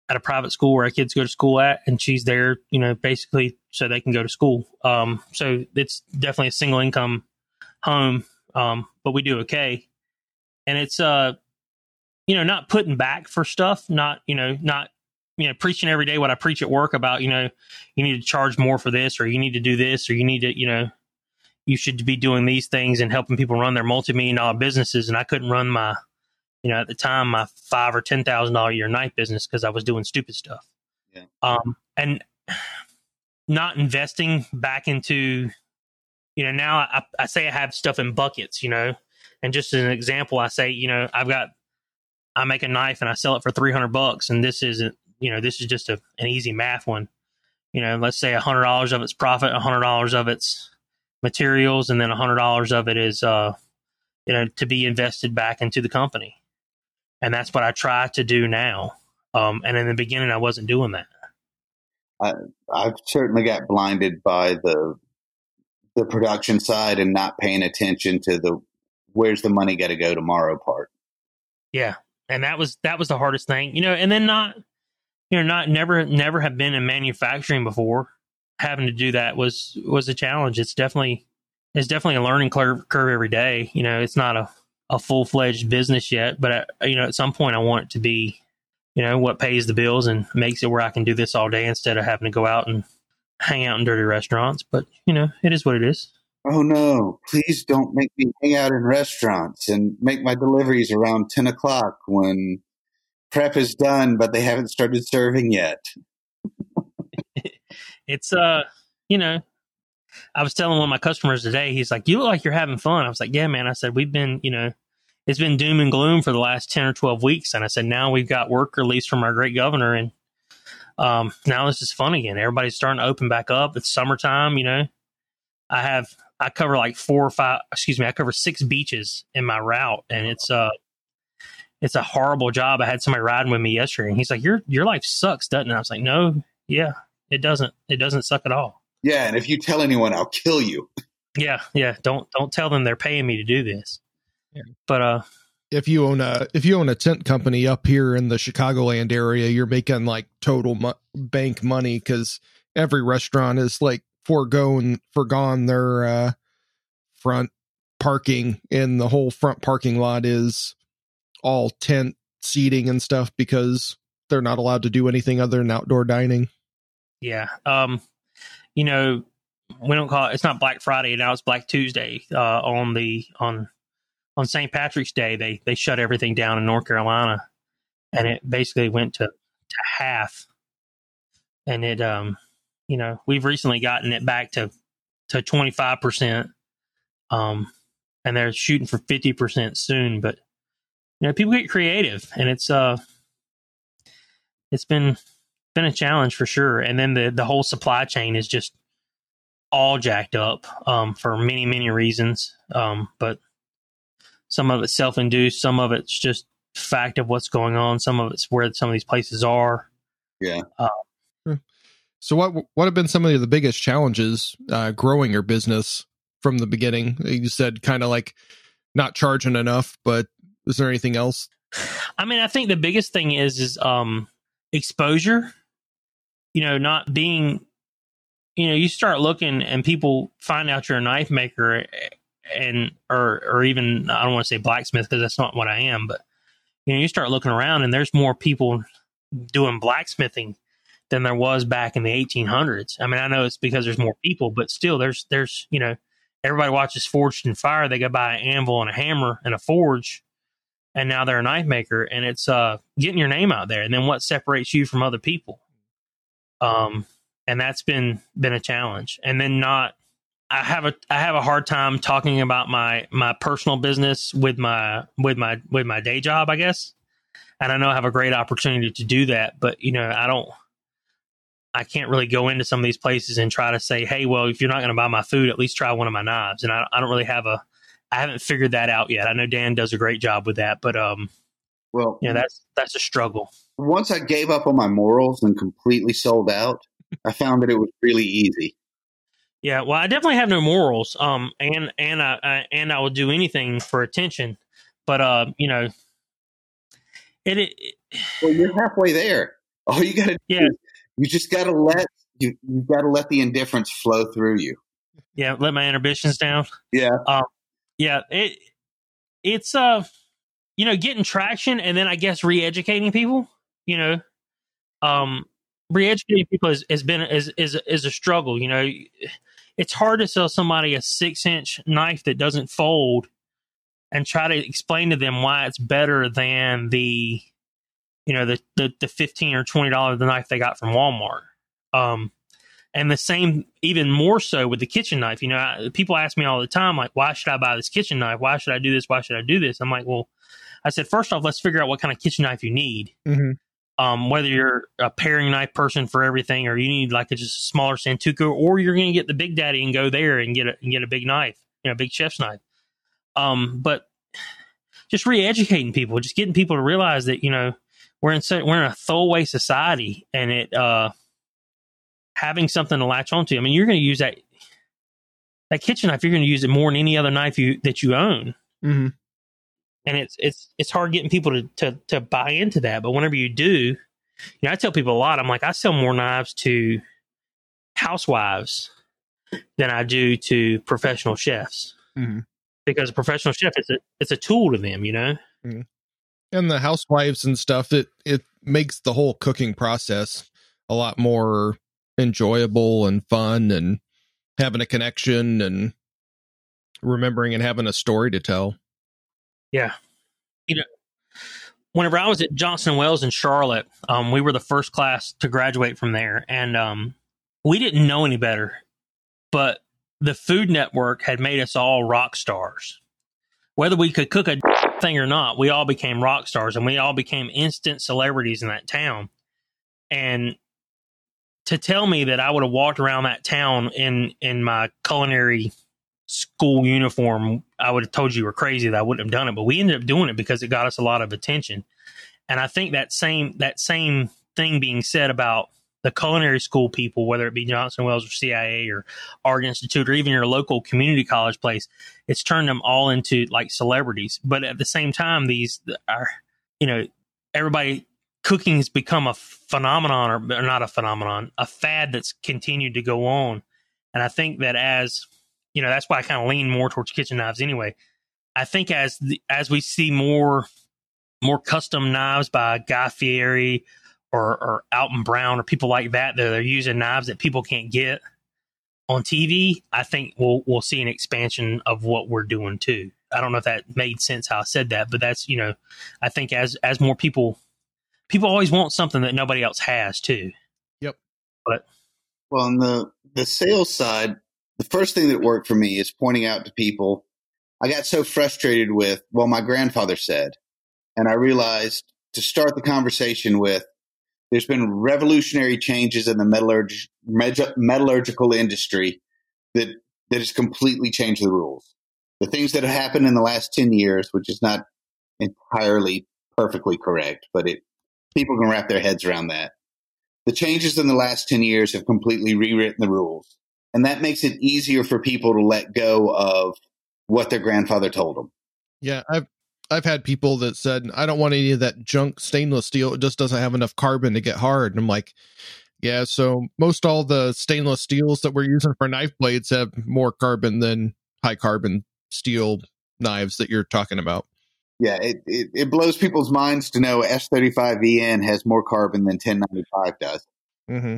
at a private school where our kids go to school at, and she's there, you know, basically so they can go to school. Um, so it's definitely a single income home, um, but we do okay. And it's uh, you know, not putting back for stuff, not you know, not you know, preaching every day what I preach at work about, you know, you need to charge more for this, or you need to do this, or you need to, you know, you should be doing these things and helping people run their multi-million dollar businesses. And I couldn't run my you know, at the time, my five or ten thousand dollar a year night business because I was doing stupid stuff. Yeah. Um, and not investing back into, you know, now I, I say I have stuff in buckets, you know, and just as an example, I say, you know, I've got, I make a knife and I sell it for three hundred bucks, and this isn't, you know, this is just a, an easy math one. You know, let's say a hundred dollars of it's profit, a hundred dollars of it's materials, and then a hundred dollars of it is, uh, you know, to be invested back into the company and that's what I try to do now. Um, and in the beginning, I wasn't doing that. I, I've certainly got blinded by the the production side and not paying attention to the where's the money got to go tomorrow part. Yeah, and that was that was the hardest thing, you know. And then not, you know, not never never have been in manufacturing before. Having to do that was was a challenge. It's definitely it's definitely a learning curve, curve every day. You know, it's not a a full fledged business yet, but I, you know, at some point I want it to be, you know, what pays the bills and makes it where I can do this all day instead of having to go out and hang out in dirty restaurants. But you know, it is what it is. Oh no! Please don't make me hang out in restaurants and make my deliveries around ten o'clock when prep is done, but they haven't started serving yet. (laughs) it's uh, you know, I was telling one of my customers today, he's like, You look like you're having fun. I was like, Yeah, man. I said, We've been, you know, it's been doom and gloom for the last 10 or 12 weeks. And I said, Now we've got work released from our great governor. And um, now this is fun again. Everybody's starting to open back up. It's summertime, you know. I have, I cover like four or five, excuse me, I cover six beaches in my route. And it's, uh, it's a horrible job. I had somebody riding with me yesterday, and he's like, "Your your life sucks, doesn't it?" I was like, "No, yeah, it doesn't. It doesn't suck at all." Yeah, and if you tell anyone, I'll kill you. Yeah, yeah. Don't don't tell them they're paying me to do this. Yeah. But uh, if you own a if you own a tent company up here in the Chicagoland area, you're making like total mo- bank money because every restaurant is like foregone forgone their uh, front parking, and the whole front parking lot is all tent seating and stuff because they're not allowed to do anything other than outdoor dining. yeah. Um, you know, we don't call it. It's not Black Friday now. It's Black Tuesday. Uh, on the on on St. Patrick's Day, they they shut everything down in North Carolina, and it basically went to to half. And it, um, you know, we've recently gotten it back to to twenty five percent. Um, and they're shooting for fifty percent soon. But you know, people get creative, and it's uh, it's been been a challenge for sure. And then the the whole supply chain is just all jacked up um, for many many reasons. Um, but some of it's self induced, some of it's just fact of what's going on, some of it's where some of these places are. Yeah. So what what have been some of the biggest challenges uh, growing your business from the beginning? You said kind of like not charging enough, but is there anything else? I mean, I think the biggest thing is is um, exposure. You know, not being. You know, you start looking and people find out you're a knife maker, and or or even I don't want to say blacksmith because that's not what I am, but you know, you start looking around and there's more people doing blacksmithing than there was back in the 1800s. I mean, I know it's because there's more people, but still, there's there's you know, everybody watches Forged in Fire. They go buy an anvil and a hammer and a forge, and now they're a knife maker, and it's uh getting your name out there. And then what separates you from other people? Um, and that's been been a challenge. And then not, I have a I have a hard time talking about my my personal business with my with my with my day job, I guess. And I know I have a great opportunity to do that, but you know, I don't. I can't really go into some of these places and try to say, "Hey, well, if you're not going to buy my food, at least try one of my knives." And I, I don't really have a I haven't figured that out yet. I know Dan does a great job with that, but um, Well, you know that's that's a struggle. once I gave up on my morals and completely sold out, I found that it was really easy. Yeah, well, I definitely have no morals. Um, and and I, I and I will do anything for attention, but uh, you know, it, it Well, you're halfway there. All you got to do, Yeah. you just got to let you you got to let the indifference flow through you. yeah, let my inhibitions down. Yeah, Yeah, it it's uh, you know, getting traction, and then I guess re-educating people. You know, um, re-educating people has, has been is is is a struggle. You know, it's hard to sell somebody a six-inch knife that doesn't fold, and try to explain to them why it's better than the, you know, the the, the fifteen or twenty dollar the knife they got from Walmart. Um, and the same, even more so with the kitchen knife. You know, I, people ask me all the time, like, why should I buy this kitchen knife? Why should I do this? Why should I do this? I'm like, well, I said, first off, let's figure out what kind of kitchen knife you need. Mm-hmm. Um, whether you're a paring knife person for everything, or you need like a just a smaller Santoku, or you're going to get the Big Daddy and go there and get a and get a big knife, you know, a big chef's knife. Um, but just re-educating people, just getting people to realize that you know we're in we're in a throwaway society, and it uh, having something to latch onto. I mean, you're going to use that that kitchen knife. You're going to use it more than any other knife you that you own, Mm-hmm. and it's it's it's hard getting people to to to buy into that. But whenever you do, you know, I tell people a lot. I'm like, I sell more knives to housewives than I do to professional chefs Mhm. because a professional chef is a it's a tool to them. You know. and the housewives and stuff it it makes the whole cooking process a lot more enjoyable and fun and having a connection and remembering and having a story to tell Yeah. You know, whenever I was at Johnson & Wales in Charlotte, um, we were the first class to graduate from there, and um, we didn't know any better. But the Food Network had made us all rock stars. Whether we could cook a (laughs) thing or not, we all became rock stars, and we all became instant celebrities in that town. And to tell me that I would have walked around that town in in my culinary school uniform, I would have told you were crazy that I wouldn't have done it. But we ended up doing it because it got us a lot of attention. And I think that same that same thing being said about the culinary school people, whether it be Johnson & Wales or CIA or Art Institute or even your local community college place, it's turned them all into like celebrities. But at the same time, these are you know everybody cooking has become a phenomenon or, or not a phenomenon, a fad that's continued to go on. And I think that as you know, that's why I kind of lean more towards kitchen knives anyway. I think as the, as we see more more custom knives by Guy Fieri or or Alton Brown or people like that that they're using knives that people can't get on TV, I think we'll we'll see an expansion of what we're doing too. I don't know if that made sense how I said that, but that's you know, I think as as more people people always want something that nobody else has too. Yep. But well, on the the sales side, the first thing that worked for me is pointing out to people. I got so frustrated with, well, my grandfather said, and I realized to start the conversation with, there's been revolutionary changes in the metallurg- meg- metallurgical industry that that has completely changed the rules. The things that have happened in the last ten years, which is not entirely perfectly correct, but it people can wrap their heads around that. The changes in the last 10 years have completely rewritten the rules. And that makes it easier for people to let go of what their grandfather told them. yeah i've i've had people that said i don't want any of that junk stainless steel it just doesn't have enough carbon to get hard and i'm like yeah so most all the stainless steels that we're using for knife blades have more carbon than high carbon steel knives that you're talking about Yeah, it, it, it blows people's minds to know S35VN has more carbon than 1095 does. mm-hmm.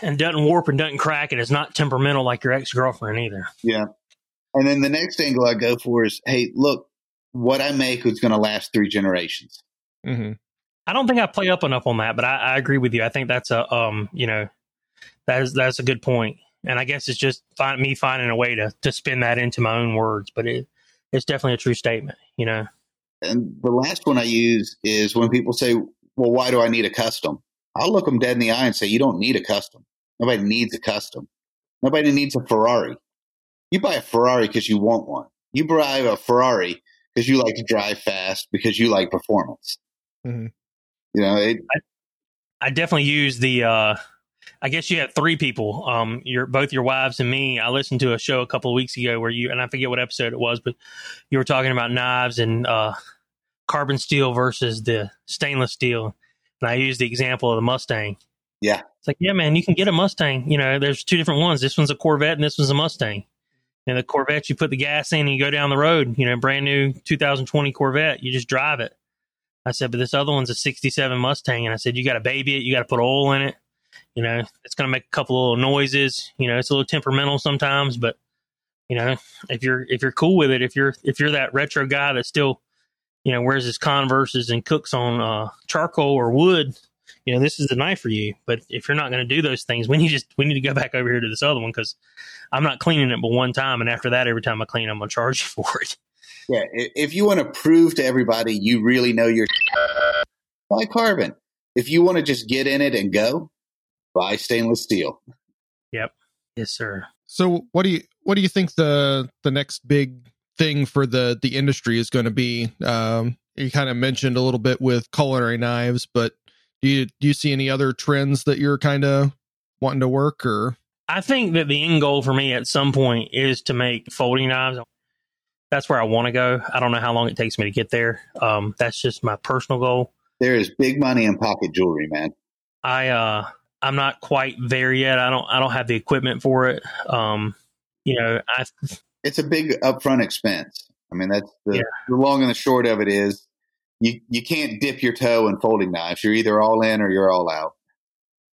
And doesn't warp and doesn't crack and is not temperamental like your ex girlfriend either. Yeah. And then the next angle I go for is hey, look, what I make is going to last three generations. Mm-hmm. I don't think I play up enough on that, but I, I agree with you. I think that's a um, you know, that is that's a good point. And I guess it's just find, me finding a way to to spin that into my own words, but it it's definitely a true statement. You know, And the last one I use is when people say, well, why do I need a custom? I'll look them dead in the eye and say, you don't need a custom. Nobody needs a custom. Nobody needs a Ferrari. You buy a Ferrari because you want one. You drive a Ferrari because you like to drive fast because you like performance. Mhm. You know, it, I definitely use the. uh I guess you had three people. Um, your both your wives and me. I listened to a show a couple of weeks ago where you and I forget what episode it was, but you were talking about knives and uh, carbon steel versus the stainless steel. And I used the example of the Mustang. Yeah. it's like yeah, man, you can get a Mustang. You know, there's two different ones. This one's a Corvette and this one's a Mustang. And the Corvette, you put the gas in and you go down the road. You know, brand new 2020 Corvette, you just drive it. I said, but this other one's a 67 Mustang. And I said, you got to baby it. You got to put oil in it. You know, it's going to make a couple little noises. You know, it's a little temperamental sometimes, but you know, if you're, if you're cool with it, if you're, if you're that retro guy that still, you know, wears his Converses and cooks on uh, charcoal or wood, you know, this is the knife for you. But if you're not going to do those things, we need just, we need to go (laughs) back over here to this other one because I'm not cleaning it but one time. And after that, every time I clean, I'm going to charge you (laughs) for it. yeah. If you want to prove to everybody you really know your (laughs) buy carbon. If you want to just get in it and go, buy stainless steel. Yep. Yes, sir. So what do you what do you think the the next big thing for the the industry is going to be? Um, you kind of mentioned a little bit with culinary knives, but do you do you see any other trends that you're kind of wanting to work or? I think that the end goal for me at some point is to make folding knives. That's where I want to go. I don't know how long it takes me to get there. Um, that's just my personal goal. There is big money in pocket jewelry, man. I uh, I'm not quite there yet. I don't I don't have the equipment for it. Um, you know, I It's a big upfront expense. I mean, that's the, Yeah. the long and the short of it is you, you can't dip your toe in folding knives. You're either all in or you're all out.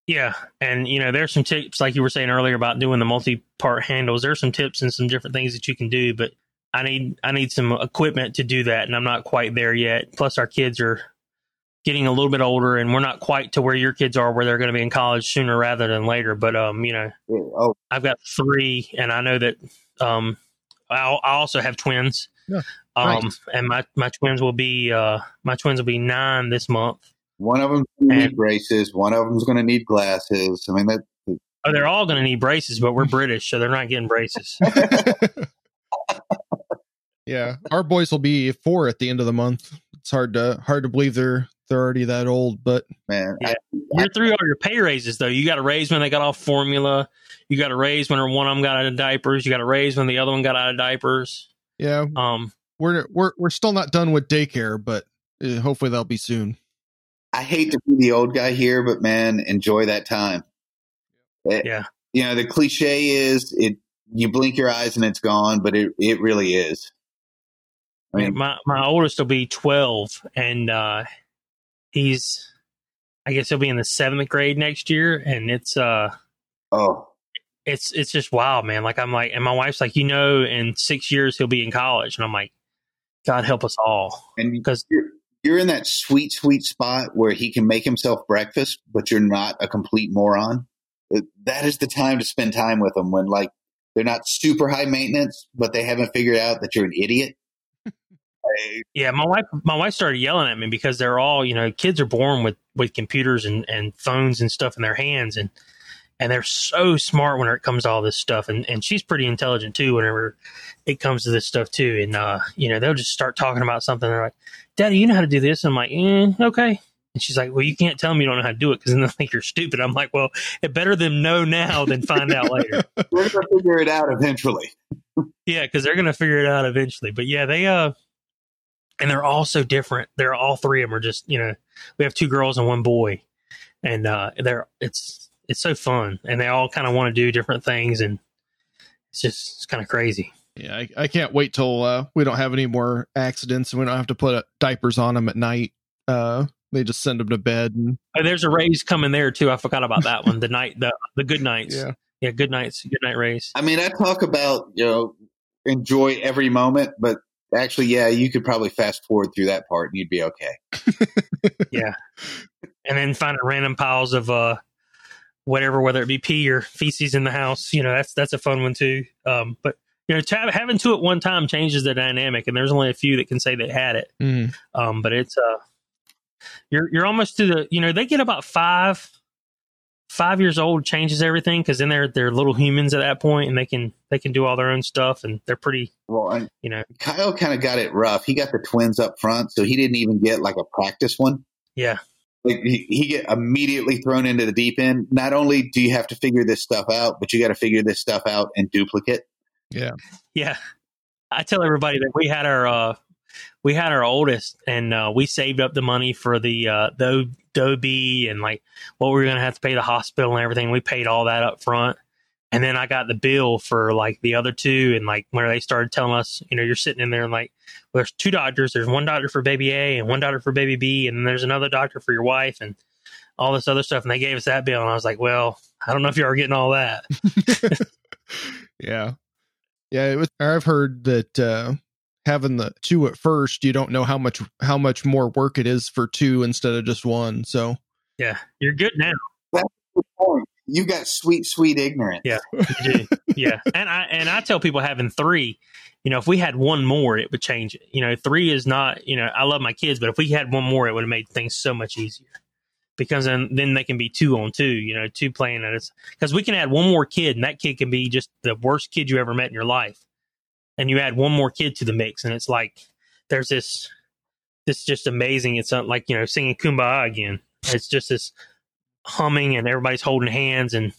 Yeah, and you know, there's some tips like you were saying earlier about doing the multi-part handles. There's some tips and some different things that you can do, but I need I need some equipment to do that, and I'm not quite there yet. Plus, our kids are getting a little bit older, and we're not quite to where your kids are, where they're going to be in college sooner rather than later. But um, you know, Oh, I've got three, and I know that um, I I also have twins. Yeah, Um, nice. and my my twins will be uh my twins will be nine this month. one of them's going to need braces. One of them's going to need glasses. I mean, that Oh, they're all going to need braces, but we're British, so they're not getting braces. (laughs) yeah, our boys will be four at the end of the month. It's hard to hard to believe they're they're already that old, but man, Yeah. I- You're through all your pay raises though. You got a raise when they got off formula. You got a raise when one of them got out of diapers. You got a raise when the other one got out of diapers. yeah, Um, we're we're we're still not done with daycare, but uh, hopefully that'll be soon. I hate to be the old guy here, but man, enjoy that time. It- Yeah. You know, the cliche is it, you blink your eyes and it's gone, but it, it really is. I mean, my my oldest will be twelve, and uh, he's, I guess he'll be in the seventh grade next year, and it's uh, oh, it's it's just wild, man. Like I'm like, and my wife's like, you know, in six years he'll be in college, and I'm like, God help us all, and because you're, you're in that sweet, sweet spot where he can make himself breakfast, but you're not a complete moron. That is the time to spend time with them when, like, they're not super high maintenance, but they haven't figured out that you're an idiot. I- Yeah, my wife my wife started yelling at me because they're all, you know, kids are born with with computers and and phones and stuff in their hands and and they're so smart when it comes to all this stuff and and she's pretty intelligent too whenever it comes to this stuff too and uh you know they'll just start talking about something they're like daddy you know how to do this i'm like mm, okay and she's like well you can't tell me you don't know how to do it because then they'll think you're stupid i'm like well it better them know now than find out later We're going to figure it out eventually. yeah, because they're gonna figure it out eventually. But yeah, they uh, and they're all so different. They're all three of them are just you know we have two girls and one boy, and uh, they're it's it's so fun, and they all kind of want to do different things, and it's just it's kind of crazy. Yeah, I, I can't wait till uh, we don't have any more accidents and we don't have to put uh, diapers on them at night. Uh, they just send them to bed. And, Oh, there's a raise coming there too. I forgot about that one. The night the the good nights. yeah, yeah, good nights, good night raise. I mean, I talk about, you know, enjoy every moment, but actually, yeah, you could probably fast forward through that part and you'd be okay. (laughs) Yeah. And then finding random piles of uh whatever, whether it be pee or feces in the house. You know, that's that's a fun one too. Um, but you know, to have, having two at one time changes the dynamic, and there's only a few that can say they had it. Mm. Um, but it's uh, you're you're almost to the you know they get about five five years old changes everything because then they're they're little humans at that point and they can they can do all their own stuff and they're pretty Well, and you know Kyle kind of got it rough. He got the twins up front, so he didn't even get like a practice one. yeah Like he, he get immediately thrown into the deep end. Not only do you have to figure this stuff out, but you got to figure this stuff out in duplicate. Yeah. yeah. I tell everybody that we had our uh, we had our oldest and uh, we saved up the money for the uh, the Adobe and like what we were gonna have to pay the hospital and everything. We paid all that up front. And then I got the bill for like the other two, and like when they started telling us, you know, you're sitting in there and like, well, there's two doctors. There's one doctor for baby A and one doctor for baby B, and there's another doctor for your wife, and all this other stuff. And they gave us that bill, and I was like, well, I don't know if you are getting all that. (laughs) yeah. Yeah, it was I've heard that uh having the two at first, you don't know how much how much more work it is for two instead of just one. So Yeah, you're good now. Good point. You got sweet, sweet ignorance. Yeah. You do. yeah, and I and I tell people having three, you know, if we had one more, it would change it. You know, three is not. You know, I love my kids, but if we had one more, it would have made things so much easier. Because then, then they can be two on two. You know, two playing at us. Because we can add one more kid, and that kid can be just the worst kid you ever met in your life. And you add one more kid to the mix, and it's like there's this, this just amazing. It's not like you know singing "Kumbaya" again. It's just this humming, and everybody's holding hands, and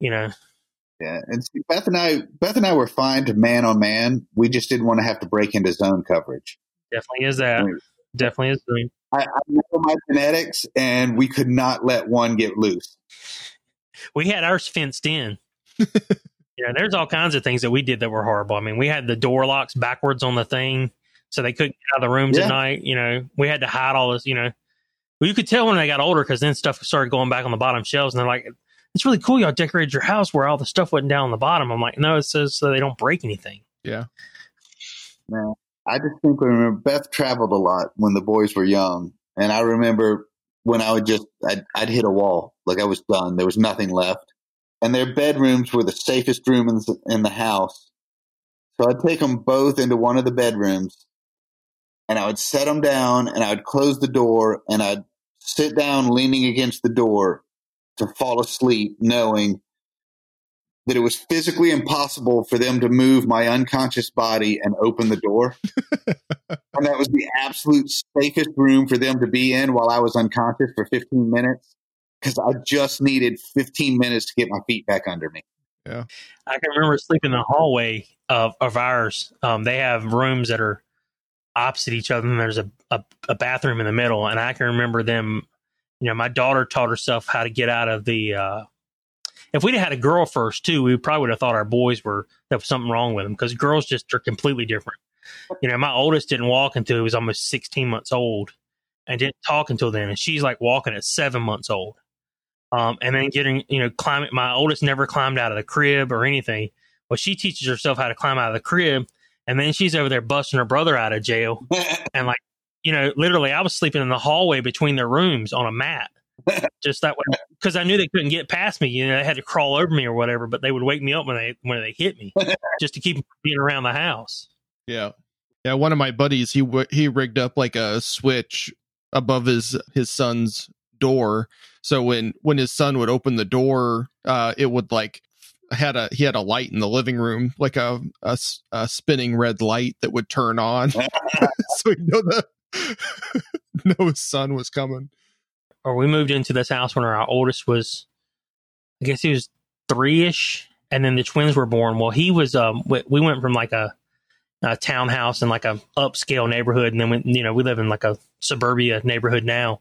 you know, Yeah, and see, Beth and I, Beth and I were fine to man on man. We just didn't want to have to break into zone coverage. Definitely is that. Right. Definitely is doing. I, I know my genetics, and we could not let one get loose. We had ours fenced in. (laughs) yeah, there's all kinds of things that we did that were horrible. I mean, we had the door locks backwards on the thing, so they couldn't get out of the rooms Yeah. at night. You know, we had to hide all this. You know, well, you could tell when they got older because then stuff started going back on the bottom shelves, and they're like, "It's really cool. Y'all decorated your house where all the stuff wasn't down on the bottom." I'm like, "No, it's so, so they don't break anything." yeah. Now, I distinctly remember Beth traveled a lot when the boys were young, and I remember when I would just I'd, I'd hit a wall, like I was done. There was nothing left, and their bedrooms were the safest room in the, in the house. So I'd take them both into one of the bedrooms, and I would set them down, and I would close the door, and I'd sit down leaning against the door to fall asleep, knowing that it was physically impossible for them to move my unconscious body and open the door. (laughs) and that was the absolute safest room for them to be in while I was unconscious for 15 minutes because I just needed 15 minutes to get my feet back under me. Yeah. I can remember sleeping in the hallway of, of ours. Um, they have rooms that are opposite each other, and there's a, a, a bathroom in the middle. And I can remember them, you know, my daughter taught herself how to get out of the. Uh, if we'd had a girl first too, we probably would have thought our boys were there was something wrong with them because girls just are completely different. You know, my oldest didn't walk until he was almost 16 months old, and didn't talk until then. And she's like walking at seven months old um, and then getting you know climbing. My oldest never climbed out of the crib or anything. Well, she teaches herself how to climb out of the crib, and then she's over there busting her brother out of jail. (laughs) And like you know, literally, I was sleeping in the hallway between their rooms on a mat, (laughs) just that way because I knew they couldn't get past me. You know, they had to crawl over me or whatever, but they would wake me up when they when they hit me, (laughs) just to keep them being around the house. Yeah. Yeah, one of my buddies, he he rigged up like a switch above his his son's door. So when when his son would open the door, uh it would like had a he had a light in the living room, like a a spinning red light that would turn on. (laughs) (laughs) so he know the (laughs) know his son was coming. or we moved into this house when our oldest was, I guess he was three ish, and then the twins were born. Well, he was, um, we, we went from like a, a townhouse in like a upscale neighborhood, and then we, you know, we live in like a suburbia neighborhood now.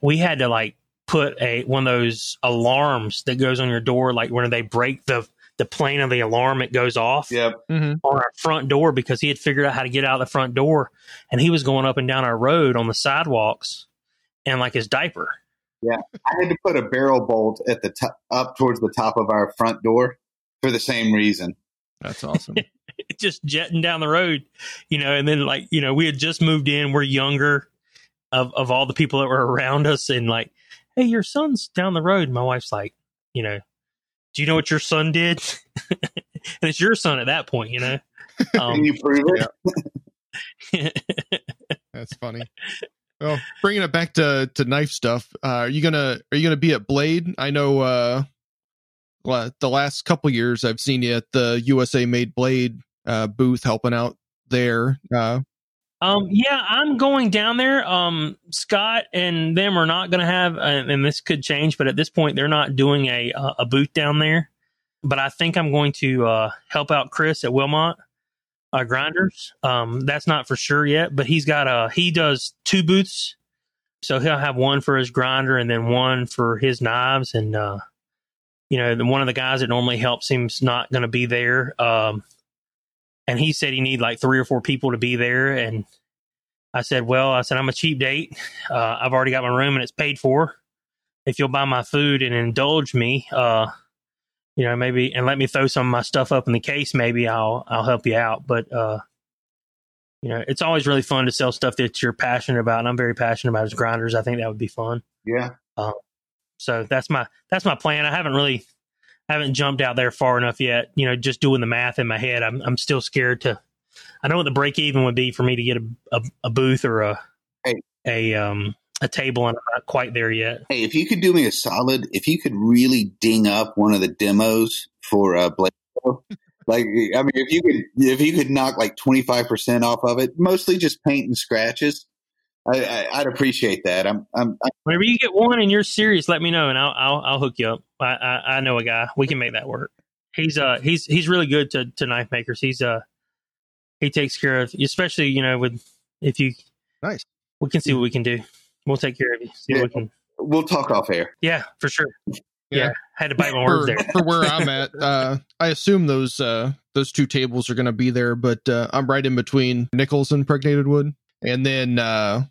We had to like put a one of those alarms that goes on your door, like when they break the the plane of the alarm, it goes off yep. Mm-hmm. on our front door because he had figured out how to get out of the front door, and he was going up and down our road on the sidewalks, and like his diaper. Yeah, I had to put a barrel bolt at the top, up towards the top of our front door for the same reason. That's awesome. (laughs) just jetting down the road, you know, and then like, you know, we had just moved in, we're younger of, of all the people that were around us and like, Hey, your son's down the road. My wife's like, you know, do you know what your son did? (laughs) and it's your son at that point, you know? (laughs) Can Um, you prove it? (laughs) That's funny. Well, bringing it back to to knife stuff. Uh, are you gonna are you gonna be at Blade? I know. Uh, the last couple years I've seen you at the USA Made Blade uh, booth helping out there. Uh, Um, yeah, I'm going down there. Um, Scott and them are not going to have, and this could change, but at this point, they're not doing a uh, a booth down there. But I think I'm going to uh, help out Chris at Wilmont uh, Grinders. Um, that's not for sure yet, but he's got a he does two booths, so he'll have one for his grinder and then one for his knives. And uh, you know, the, one of the guys that normally helps him's not going to be there. Um, and he said he need like three or four people to be there. And i said well i said i'm a cheap date. Uh, i've already got my room and it's paid for. If you'll buy my food and indulge me uh, you know maybe and let me throw some of my stuff up in the case maybe i'll i'll help you out. But uh, you know it's always really fun to sell stuff that you're passionate about and i'm very passionate about as grinders. I think that would be fun. Yeah. so that's my that's my plan. I haven't really haven't jumped out there far enough yet you know just doing the math in my head i'm, I'm still scared to i know what the break even would be for me to get a, a, a booth or a Hey. a um a table and i'm not quite there yet Hey, if you could do me a solid, if you could really ding up one of the demos for uh, Blade, (laughs) like I mean, if you could, if you could knock like twenty five percent off of it, mostly just paint and scratches, I, I, I'd appreciate that. I'm, I'm, I, whenever you get one and you're serious let me know and i'll i'll, I'll hook you up I, I i know a guy we can make that work he's uh he's he's really good to to knife makers he's uh he takes care of especially you know with if you Nice. we can see what we can do we'll take care of you see what we can we'll talk off air. Yeah, for sure. Yeah, Yeah. had to bite my words for, there. for where I'm at, uh, I assume those uh, those two tables are going to be there, but uh, I'm right in between Nichols and Impregnated Wood, and then uh,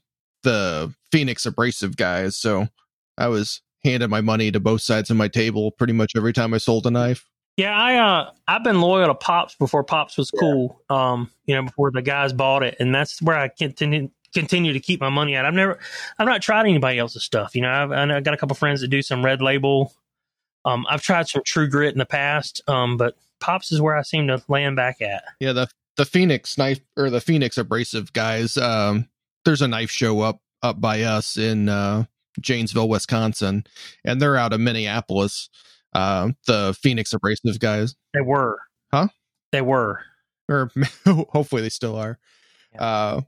the Phoenix Abrasive guys. So I was handing my money to both sides of my table pretty much every time I sold a knife. Yeah, I uh I've been loyal to Pops before Pops was cool. Um, you know, before the guys bought it, and that's where I continue continue to keep my money at. I've never I've not tried anybody else's stuff. You know, I've, I know- I got a couple friends that do some Red Label. Um, I've tried some True Grit in the past. Um, but Pops is where I seem to land back at. Yeah, the the Phoenix knife or the Phoenix Abrasive guys. Um, there's a knife show up up by us in uh, Janesville, Wisconsin, and they're out of Minneapolis. Uh, the Phoenix Abrasive guys. They were, Huh? They were. or (laughs) hopefully they still are. Uh,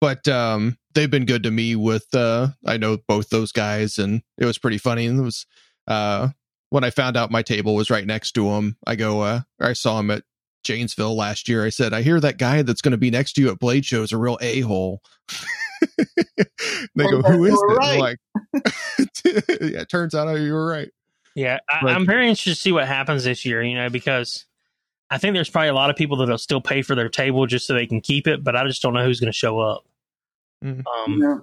but um, they've been good to me with. Uh, I know both those guys, and it was pretty funny. And it was uh, when I found out my table was right next to him. I go, uh, I saw him at Janesville last year. I said, I hear that guy that's going to be next to you at Blade Show is a real a hole. (laughs) (laughs) they go, who is this?" it? Right. like, (laughs) yeah, it turns out you were right. Yeah, I, But- I'm very interested to see what happens this year. You know, because I think there's probably a lot of people that'll still pay for their table just so they can keep it, but I just don't know who's going to show up. Mhm. Um, Yeah.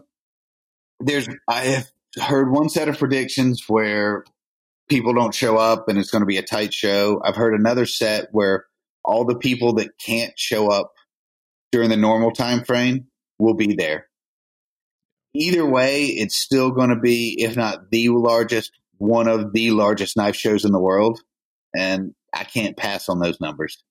There's I have heard one set of predictions where people don't show up and it's going to be a tight show. I've heard another set where all the people that can't show up during the normal time frame will be there. Either way, it's still going to be, if not the largest, one of the largest knife shows in the world, and I can't pass on those numbers.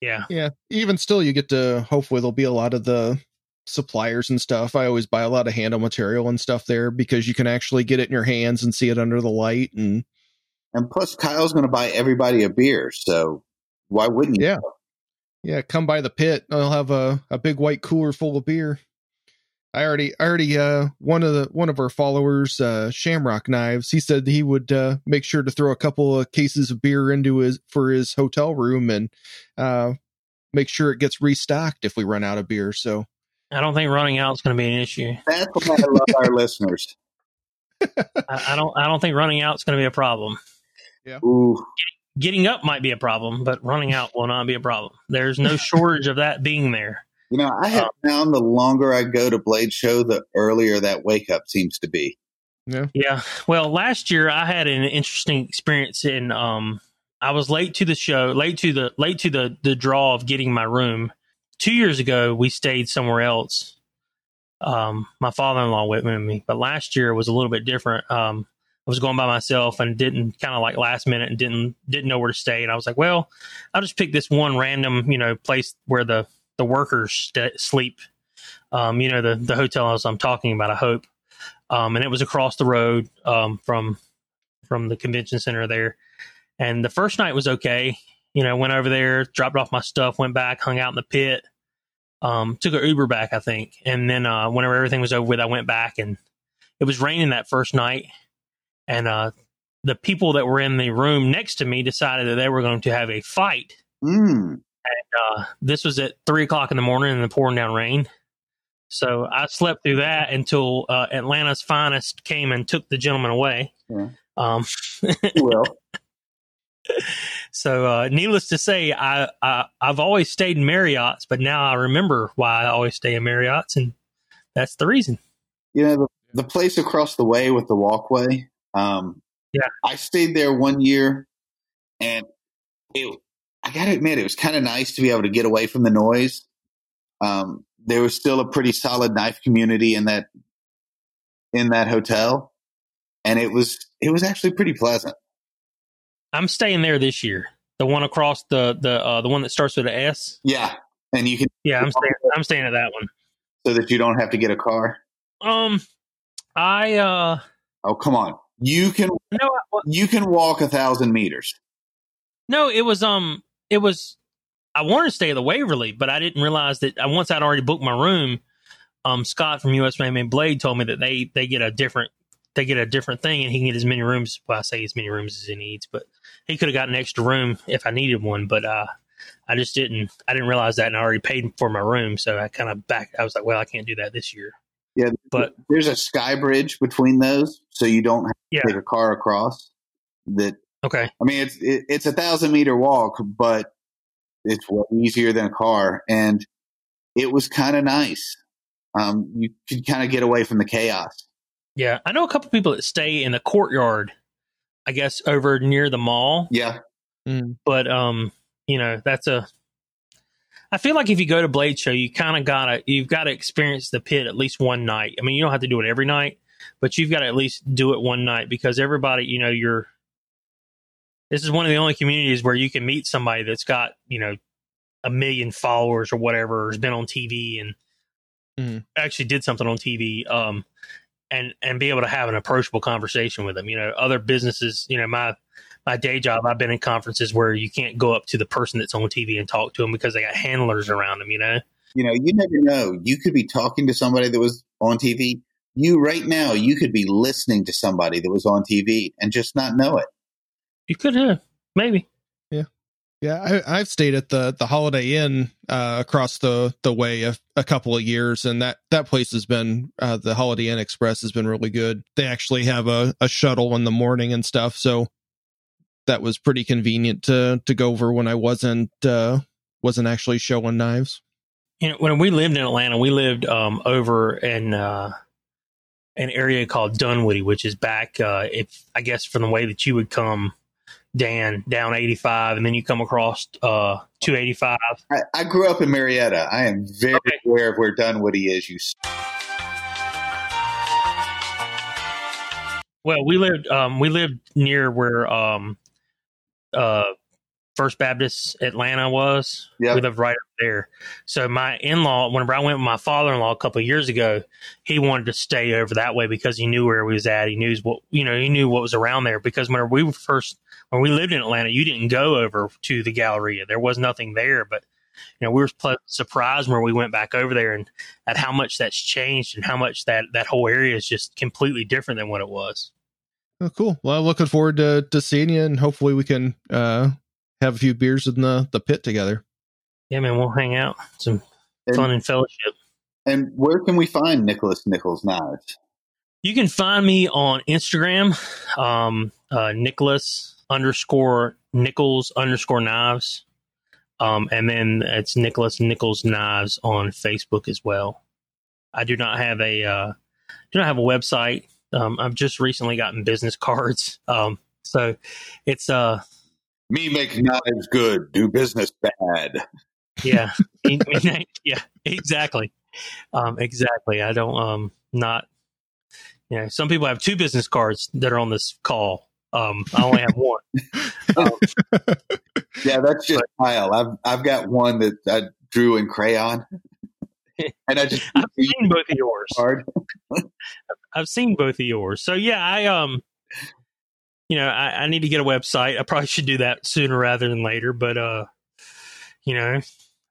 yeah, Yeah, even still, you get to hopefully there'll be a lot of the suppliers and stuff. I always buy a lot of handle material and stuff there because you can actually get it in your hands and see it under the light. And And plus, Kyle's going to buy everybody a beer, so why wouldn't you? Yeah. yeah, come by the pit. I'll have a, a big white cooler full of beer. I already, I already, uh, one of the one of our followers, uh, Shamrock Knives. He said he would uh, make sure to throw a couple of cases of beer into his for his hotel room and uh, make sure it gets restocked if we run out of beer. So I don't think running out is going to be an issue. That's why I love our listeners. (laughs) I, I don't. I don't think running out is going to be a problem. Ooh, Getting up might be a problem, but running out will not be a problem. There's no (laughs) shortage of that being there. You know, I have found the longer I go to Blade Show, the earlier that wake up seems to be. Yeah. Well, last year I had an interesting experience in um I was late to the show, late to the late to the the draw of getting my room. 2 years ago we stayed somewhere else. Um my father-in-law went with me, but last year was a little bit different. Um I was going by myself and didn't kind of like last minute and didn't didn't know where to stay and I was like, well, I'll just pick this one random, you know, place where the the workers st- sleep Um, you know the the hotel as I'm talking about. I hope, um, and it was across the road um, from from the convention center there. And the first night was okay. You know, went over there, dropped off my stuff, went back, hung out in the pit. Um, took an Uber back, I think, and then uh, whenever everything was over with, I went back and it was raining that first night, and uh, the people that were in the room next to me decided that they were going to have a fight. Mm. Uh, this was at three o'clock in the morning in the pouring down rain. So I slept through that until uh, Atlanta's finest came and took the gentleman away. Yeah. Um, Well, (laughs) so uh, needless to say, I, I I've always stayed in Marriott's, but now I remember why I always stay in Marriott's, and that's the reason. you know, the, the place across the way with the walkway. Um, Yeah. I stayed there one year, and it, I got to admit, it was kind of nice to be able to get away from the noise. Um, there was still a pretty solid knife community in that in that hotel, and it was it was actually pretty pleasant. I'm staying there this year. The one across the the uh, the one that starts with an S. Yeah, and you can Yeah, I'm staying. I'm staying at that one. so that you don't have to get a car. Um, I uh Oh, come on, you can no I- you can walk a thousand meters. no it was um it was I wanted to stay at the Waverly, but I didn't realize that once I'd already booked my room. Um, Scott from USA Made Blade told me that they they get a different they get a different thing and he can get as many rooms. Well, I say as many rooms as he needs, but he could have got an extra room if I needed one. But uh, I just didn't. I didn't realize that, and I already paid for my room, so I kind of back. I was like, well, I can't do that this year. Yeah, But- there's a sky bridge between those, so you don't have to Yeah. take a car across. That Okay. I mean, it's it, it's a thousand meter walk, but it's way easier than a car, and it was kind of nice. Um, you could kind of get away from the chaos. Yeah, I know a couple people that stay in the courtyard. I guess over near the mall. Yeah, Mm. but um you know that's a i feel like if you go to blade show you kind of gotta you've got to experience the pit at least one night i mean you don't have to do it every night but you've got to at least do it one night because everybody you know you're this is one of the only communities where you can meet somebody that's got you know a million followers or whatever has been on tv and Mhm. actually did something on tv um and and be able to have an approachable conversation with them you know other businesses you know my my day job, I've been in conferences where you can't go up to the person that's on TV and talk to them because they got handlers around them, you know? you know, you never know. You could be talking to somebody that was on TV. You right now, you could be listening to somebody that was on TV and just not know it. You could have, maybe. Yeah, Yeah. I, I've stayed at the the Holiday Inn uh, across the the way a, a couple of years, and that that place has been uh, the Holiday Inn Express has been really good. They actually have a, a shuttle in the morning and stuff, so that was pretty convenient to to go over when I wasn't uh, wasn't actually showing knives. You know, when we lived in Atlanta, we lived um, over in uh, an area called Dunwoody, which is back, uh, if I guess, from the way that you would come, Dan, down 85, and then you come across uh, 285. I, I grew up in Marietta. I am very Okay. aware of where Dunwoody is. You Well, we lived um, we lived near where um, uh, First Baptist Atlanta was. Yeah. We lived right up there. So my in law, whenever I went with my father in law a couple of years ago, he wanted to stay over that way because he knew where we was at. He knew what you know. He knew what was around there because whenever we were first when we lived in Atlanta, you didn't go over to the Galleria. There was nothing there, but you know we were ple- surprised when we went back over there and at how much that's changed and how much that that whole area is just completely different than what it was. Oh, cool. Well, looking forward to to seeing you, and hopefully we can uh, have a few beers in the the pit together. Yeah, man, we'll hang out, some and, fun and fellowship. and where can we find Nicholas Nichols knives? You can find me on Instagram, um, uh, Nicholas underscore Nichols underscore knives. Um, and then it's Nicholas Nichols knives on Facebook as well. I do not have a, uh, do not have a website. Um, I've just recently gotten business (laughs) cards. Um, so it's, uh, Me make knives good, do business bad. yeah, (laughs) yeah, exactly. Um, exactly. I don't, um, not, you know, some people have two business cards that are on this call. Um, I only have one. (laughs) Yeah, that's just Kyle. I've I've got one that I drew in crayon. (laughs) and I just I've seen both of yours. hard. I've seen both of yours. So yeah, I um, you know, I, I need to get a website. I probably should do that sooner rather than later. But uh, you know,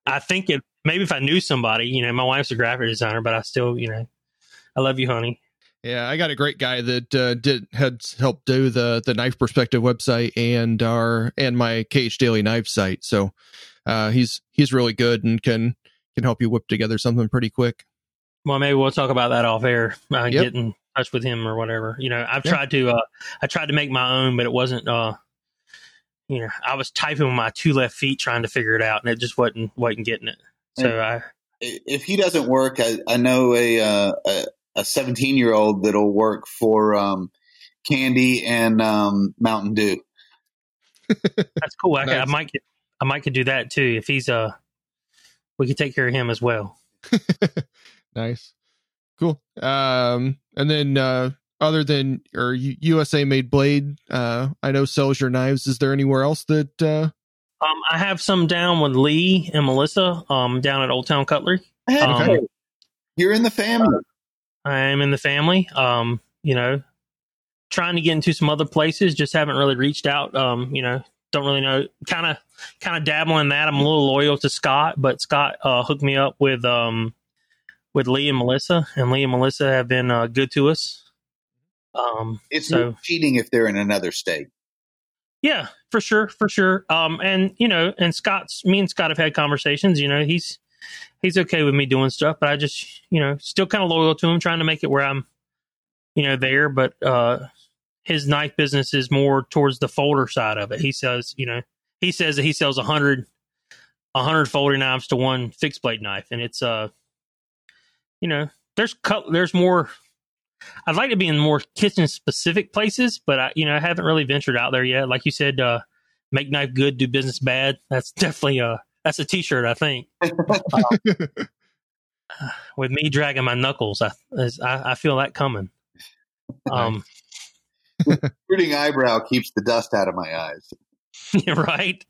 I think it maybe if I knew somebody, you know, my wife's a graphic designer, but I still, you know, I love you, honey. Yeah, I got a great guy that uh, did had helped do the the knife perspective website and our and my Cage Daily Knife site. So uh, he's he's really good and can can help you whip together something pretty quick. Well, maybe we'll talk about that off air. Uh, Yep. Get in touch with him or whatever. You know, I've Yeah. tried to, uh, I tried to make my own, but it wasn't. uh You know, I was typing with my two left feet trying to figure it out, and it just wasn't wasn't getting it. So I, If he doesn't work, I, I know a uh, a a 17 year old that'll work for um, Candy and um, Mountain Dew. that's cool. I, could, I might, get, I might could do that too if he's uh, we could take care of him as well. (laughs) nice, cool. Um, and then uh, other than or USA made blade, uh, I know sells your knives. Is there anywhere else that? Uh, Um, I have some down with Lee and Melissa, um, down at Old Town Cutlery. Hey, Um, you're in the family. I am in the family. Um, you know, trying to get into some other places, just haven't really reached out. Um, you know, don't really know. Kind of, kind of dabbling in that. I'm a little loyal to Scott, but Scott uh, hooked me up with um with Lee and Melissa, and Lee and Melissa have been uh, good to us. Um, It's so cheating if they're in another state. yeah, for sure, for sure. Um, and you know, and Scott's me and Scott have had conversations. You know, he's he's okay with me doing stuff, but I just you know still kind of loyal to him, trying to make it where I'm, you know, there. But uh, his knife business is more towards the folder side of it. He says, you know, he says that he sells a hundred a hundred folding knives to one fixed blade knife, and it's uh, you know, there's cut there's more. I'd like to be in more kitchen specific places, but I, you know, I haven't really ventured out there yet. Like you said, uh, make knife good, do business bad. That's (laughs) definitely a that's a T-shirt. I think (laughs) with me dragging my knuckles, I as- I, I feel that coming. Um, (laughs) Rooting eyebrow keeps the dust out of my eyes. (laughs) right?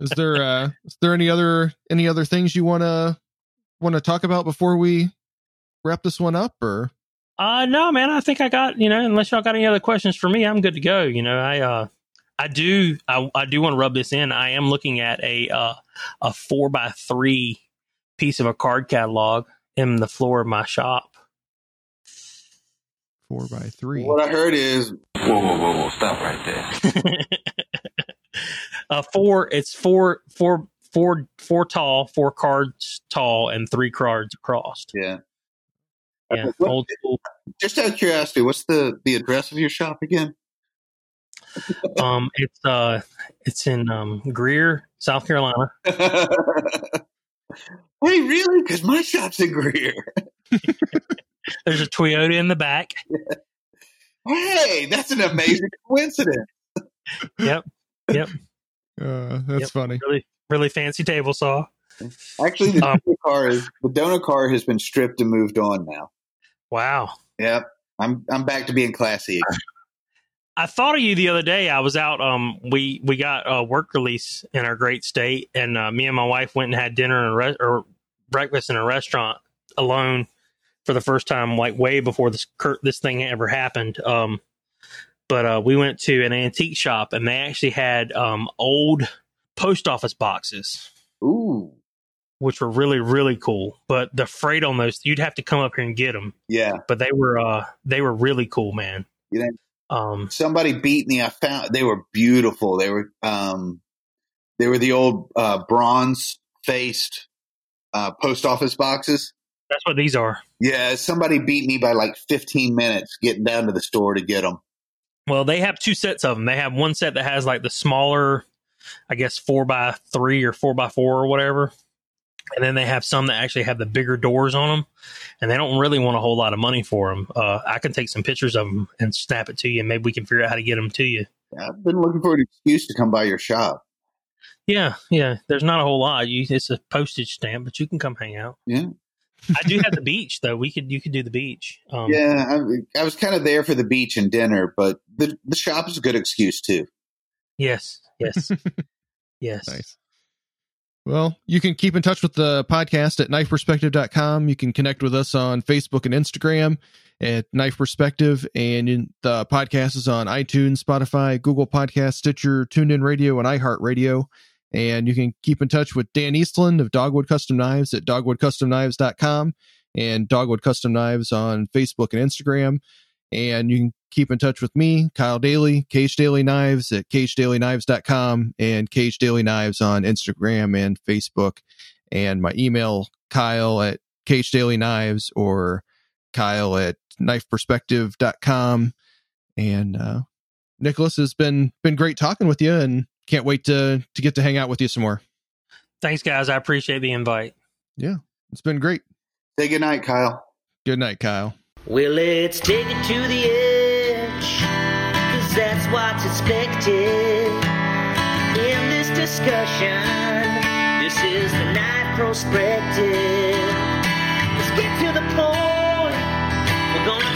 is there uh, is there any other any other things you want to want to talk about before we wrap this one up or? Uh no, man. I think I got you know. Unless y'all got any other questions for me, I'm good to go. You know, I uh, I do I, I do want to rub this in. I am looking at a uh, a four by three piece of a card catalog in the floor of my shop. four by three. What I heard is Whoa, whoa, whoa, whoa! Stop right there. (laughs) (laughs) uh, four. It's four, four, four, four tall, four cards tall, and three cards across. yeah. Yeah, What- old school. Just out of curiosity, what's the the address of your shop again? Um, it's uh, it's in um Greer, South Carolina. (laughs) hey, really? Because my shop's in Greer. (laughs) There's a Toyota in the back. Hey, that's an amazing (laughs) coincidence. Yep. Yep, Uh, that's Yep. funny. really, really fancy table saw. Actually, the Um, donor car is the donor car has been stripped and moved on now. Wow. Yep, I'm I'm back to being classy. I thought of you the other day. I was out. Um, we we got a work release in our great state, and uh, me and my wife went and had dinner in a re- or breakfast in a restaurant alone for the first time, like way before this this thing ever happened. Um, but uh, we went to an antique shop, and they actually had um old post office boxes, Ooh, which were really really cool. But the freight on those, you'd have to come up here and get them. yeah. But they were uh they were really cool, man. You know, Um, somebody beat me. I found they were beautiful. They were um, they were the old uh, bronze faced uh, post office boxes. that's what these are. Yeah, somebody beat me by like 15 minutes getting down to the store to get them. Well, they have two sets of them. They have one set that has like the smaller, I guess four by three or four by four or whatever, and then they have some that actually have the bigger doors on them, and they don't really want a whole lot of money for them. Uh, I can take some pictures of them and snap it to you, and maybe we can figure out how to get them to you. I've been looking for an excuse to come by your shop. Yeah, yeah. There's not a whole lot. You, it's a postage stamp, but you can come hang out. Yeah. I do have the beach though. We could you could do the beach. Um, Yeah, I, I was kind of there for the beach and dinner, but the the shop is a good excuse too. Yes. Yes. (laughs) yes. Nice. Well, you can keep in touch with the podcast at knifeperspective.com. You can connect with us on Facebook and Instagram at Knife Perspective. And the podcast is on iTunes, Spotify, Google Podcast, Stitcher, TuneIn Radio, and iHeartRadio. And you can keep in touch with Dan Eastland of Dogwood Custom Knives at dogwoodcustomknives.com and Dogwood Custom Knives on Facebook and Instagram. And you can keep in touch with me, Kyle Daly, Cage Daily Knives at cagedailyknives.com and Cage Daily Knives on Instagram and Facebook. And my email, Kyle at Cage Daily Knives or Kyle at knifeperspective.com. And uh, Nicholas has been been great talking with you and can't wait to to get to hang out with you some more. Thanks, guys. I appreciate the invite. Yeah, it's been great. Say good night, Kyle. Good night, Kyle. Well, let's take it to the edge, cause that's what's expected. In this discussion, this is the night prospective. Let's get to the point. We're gonna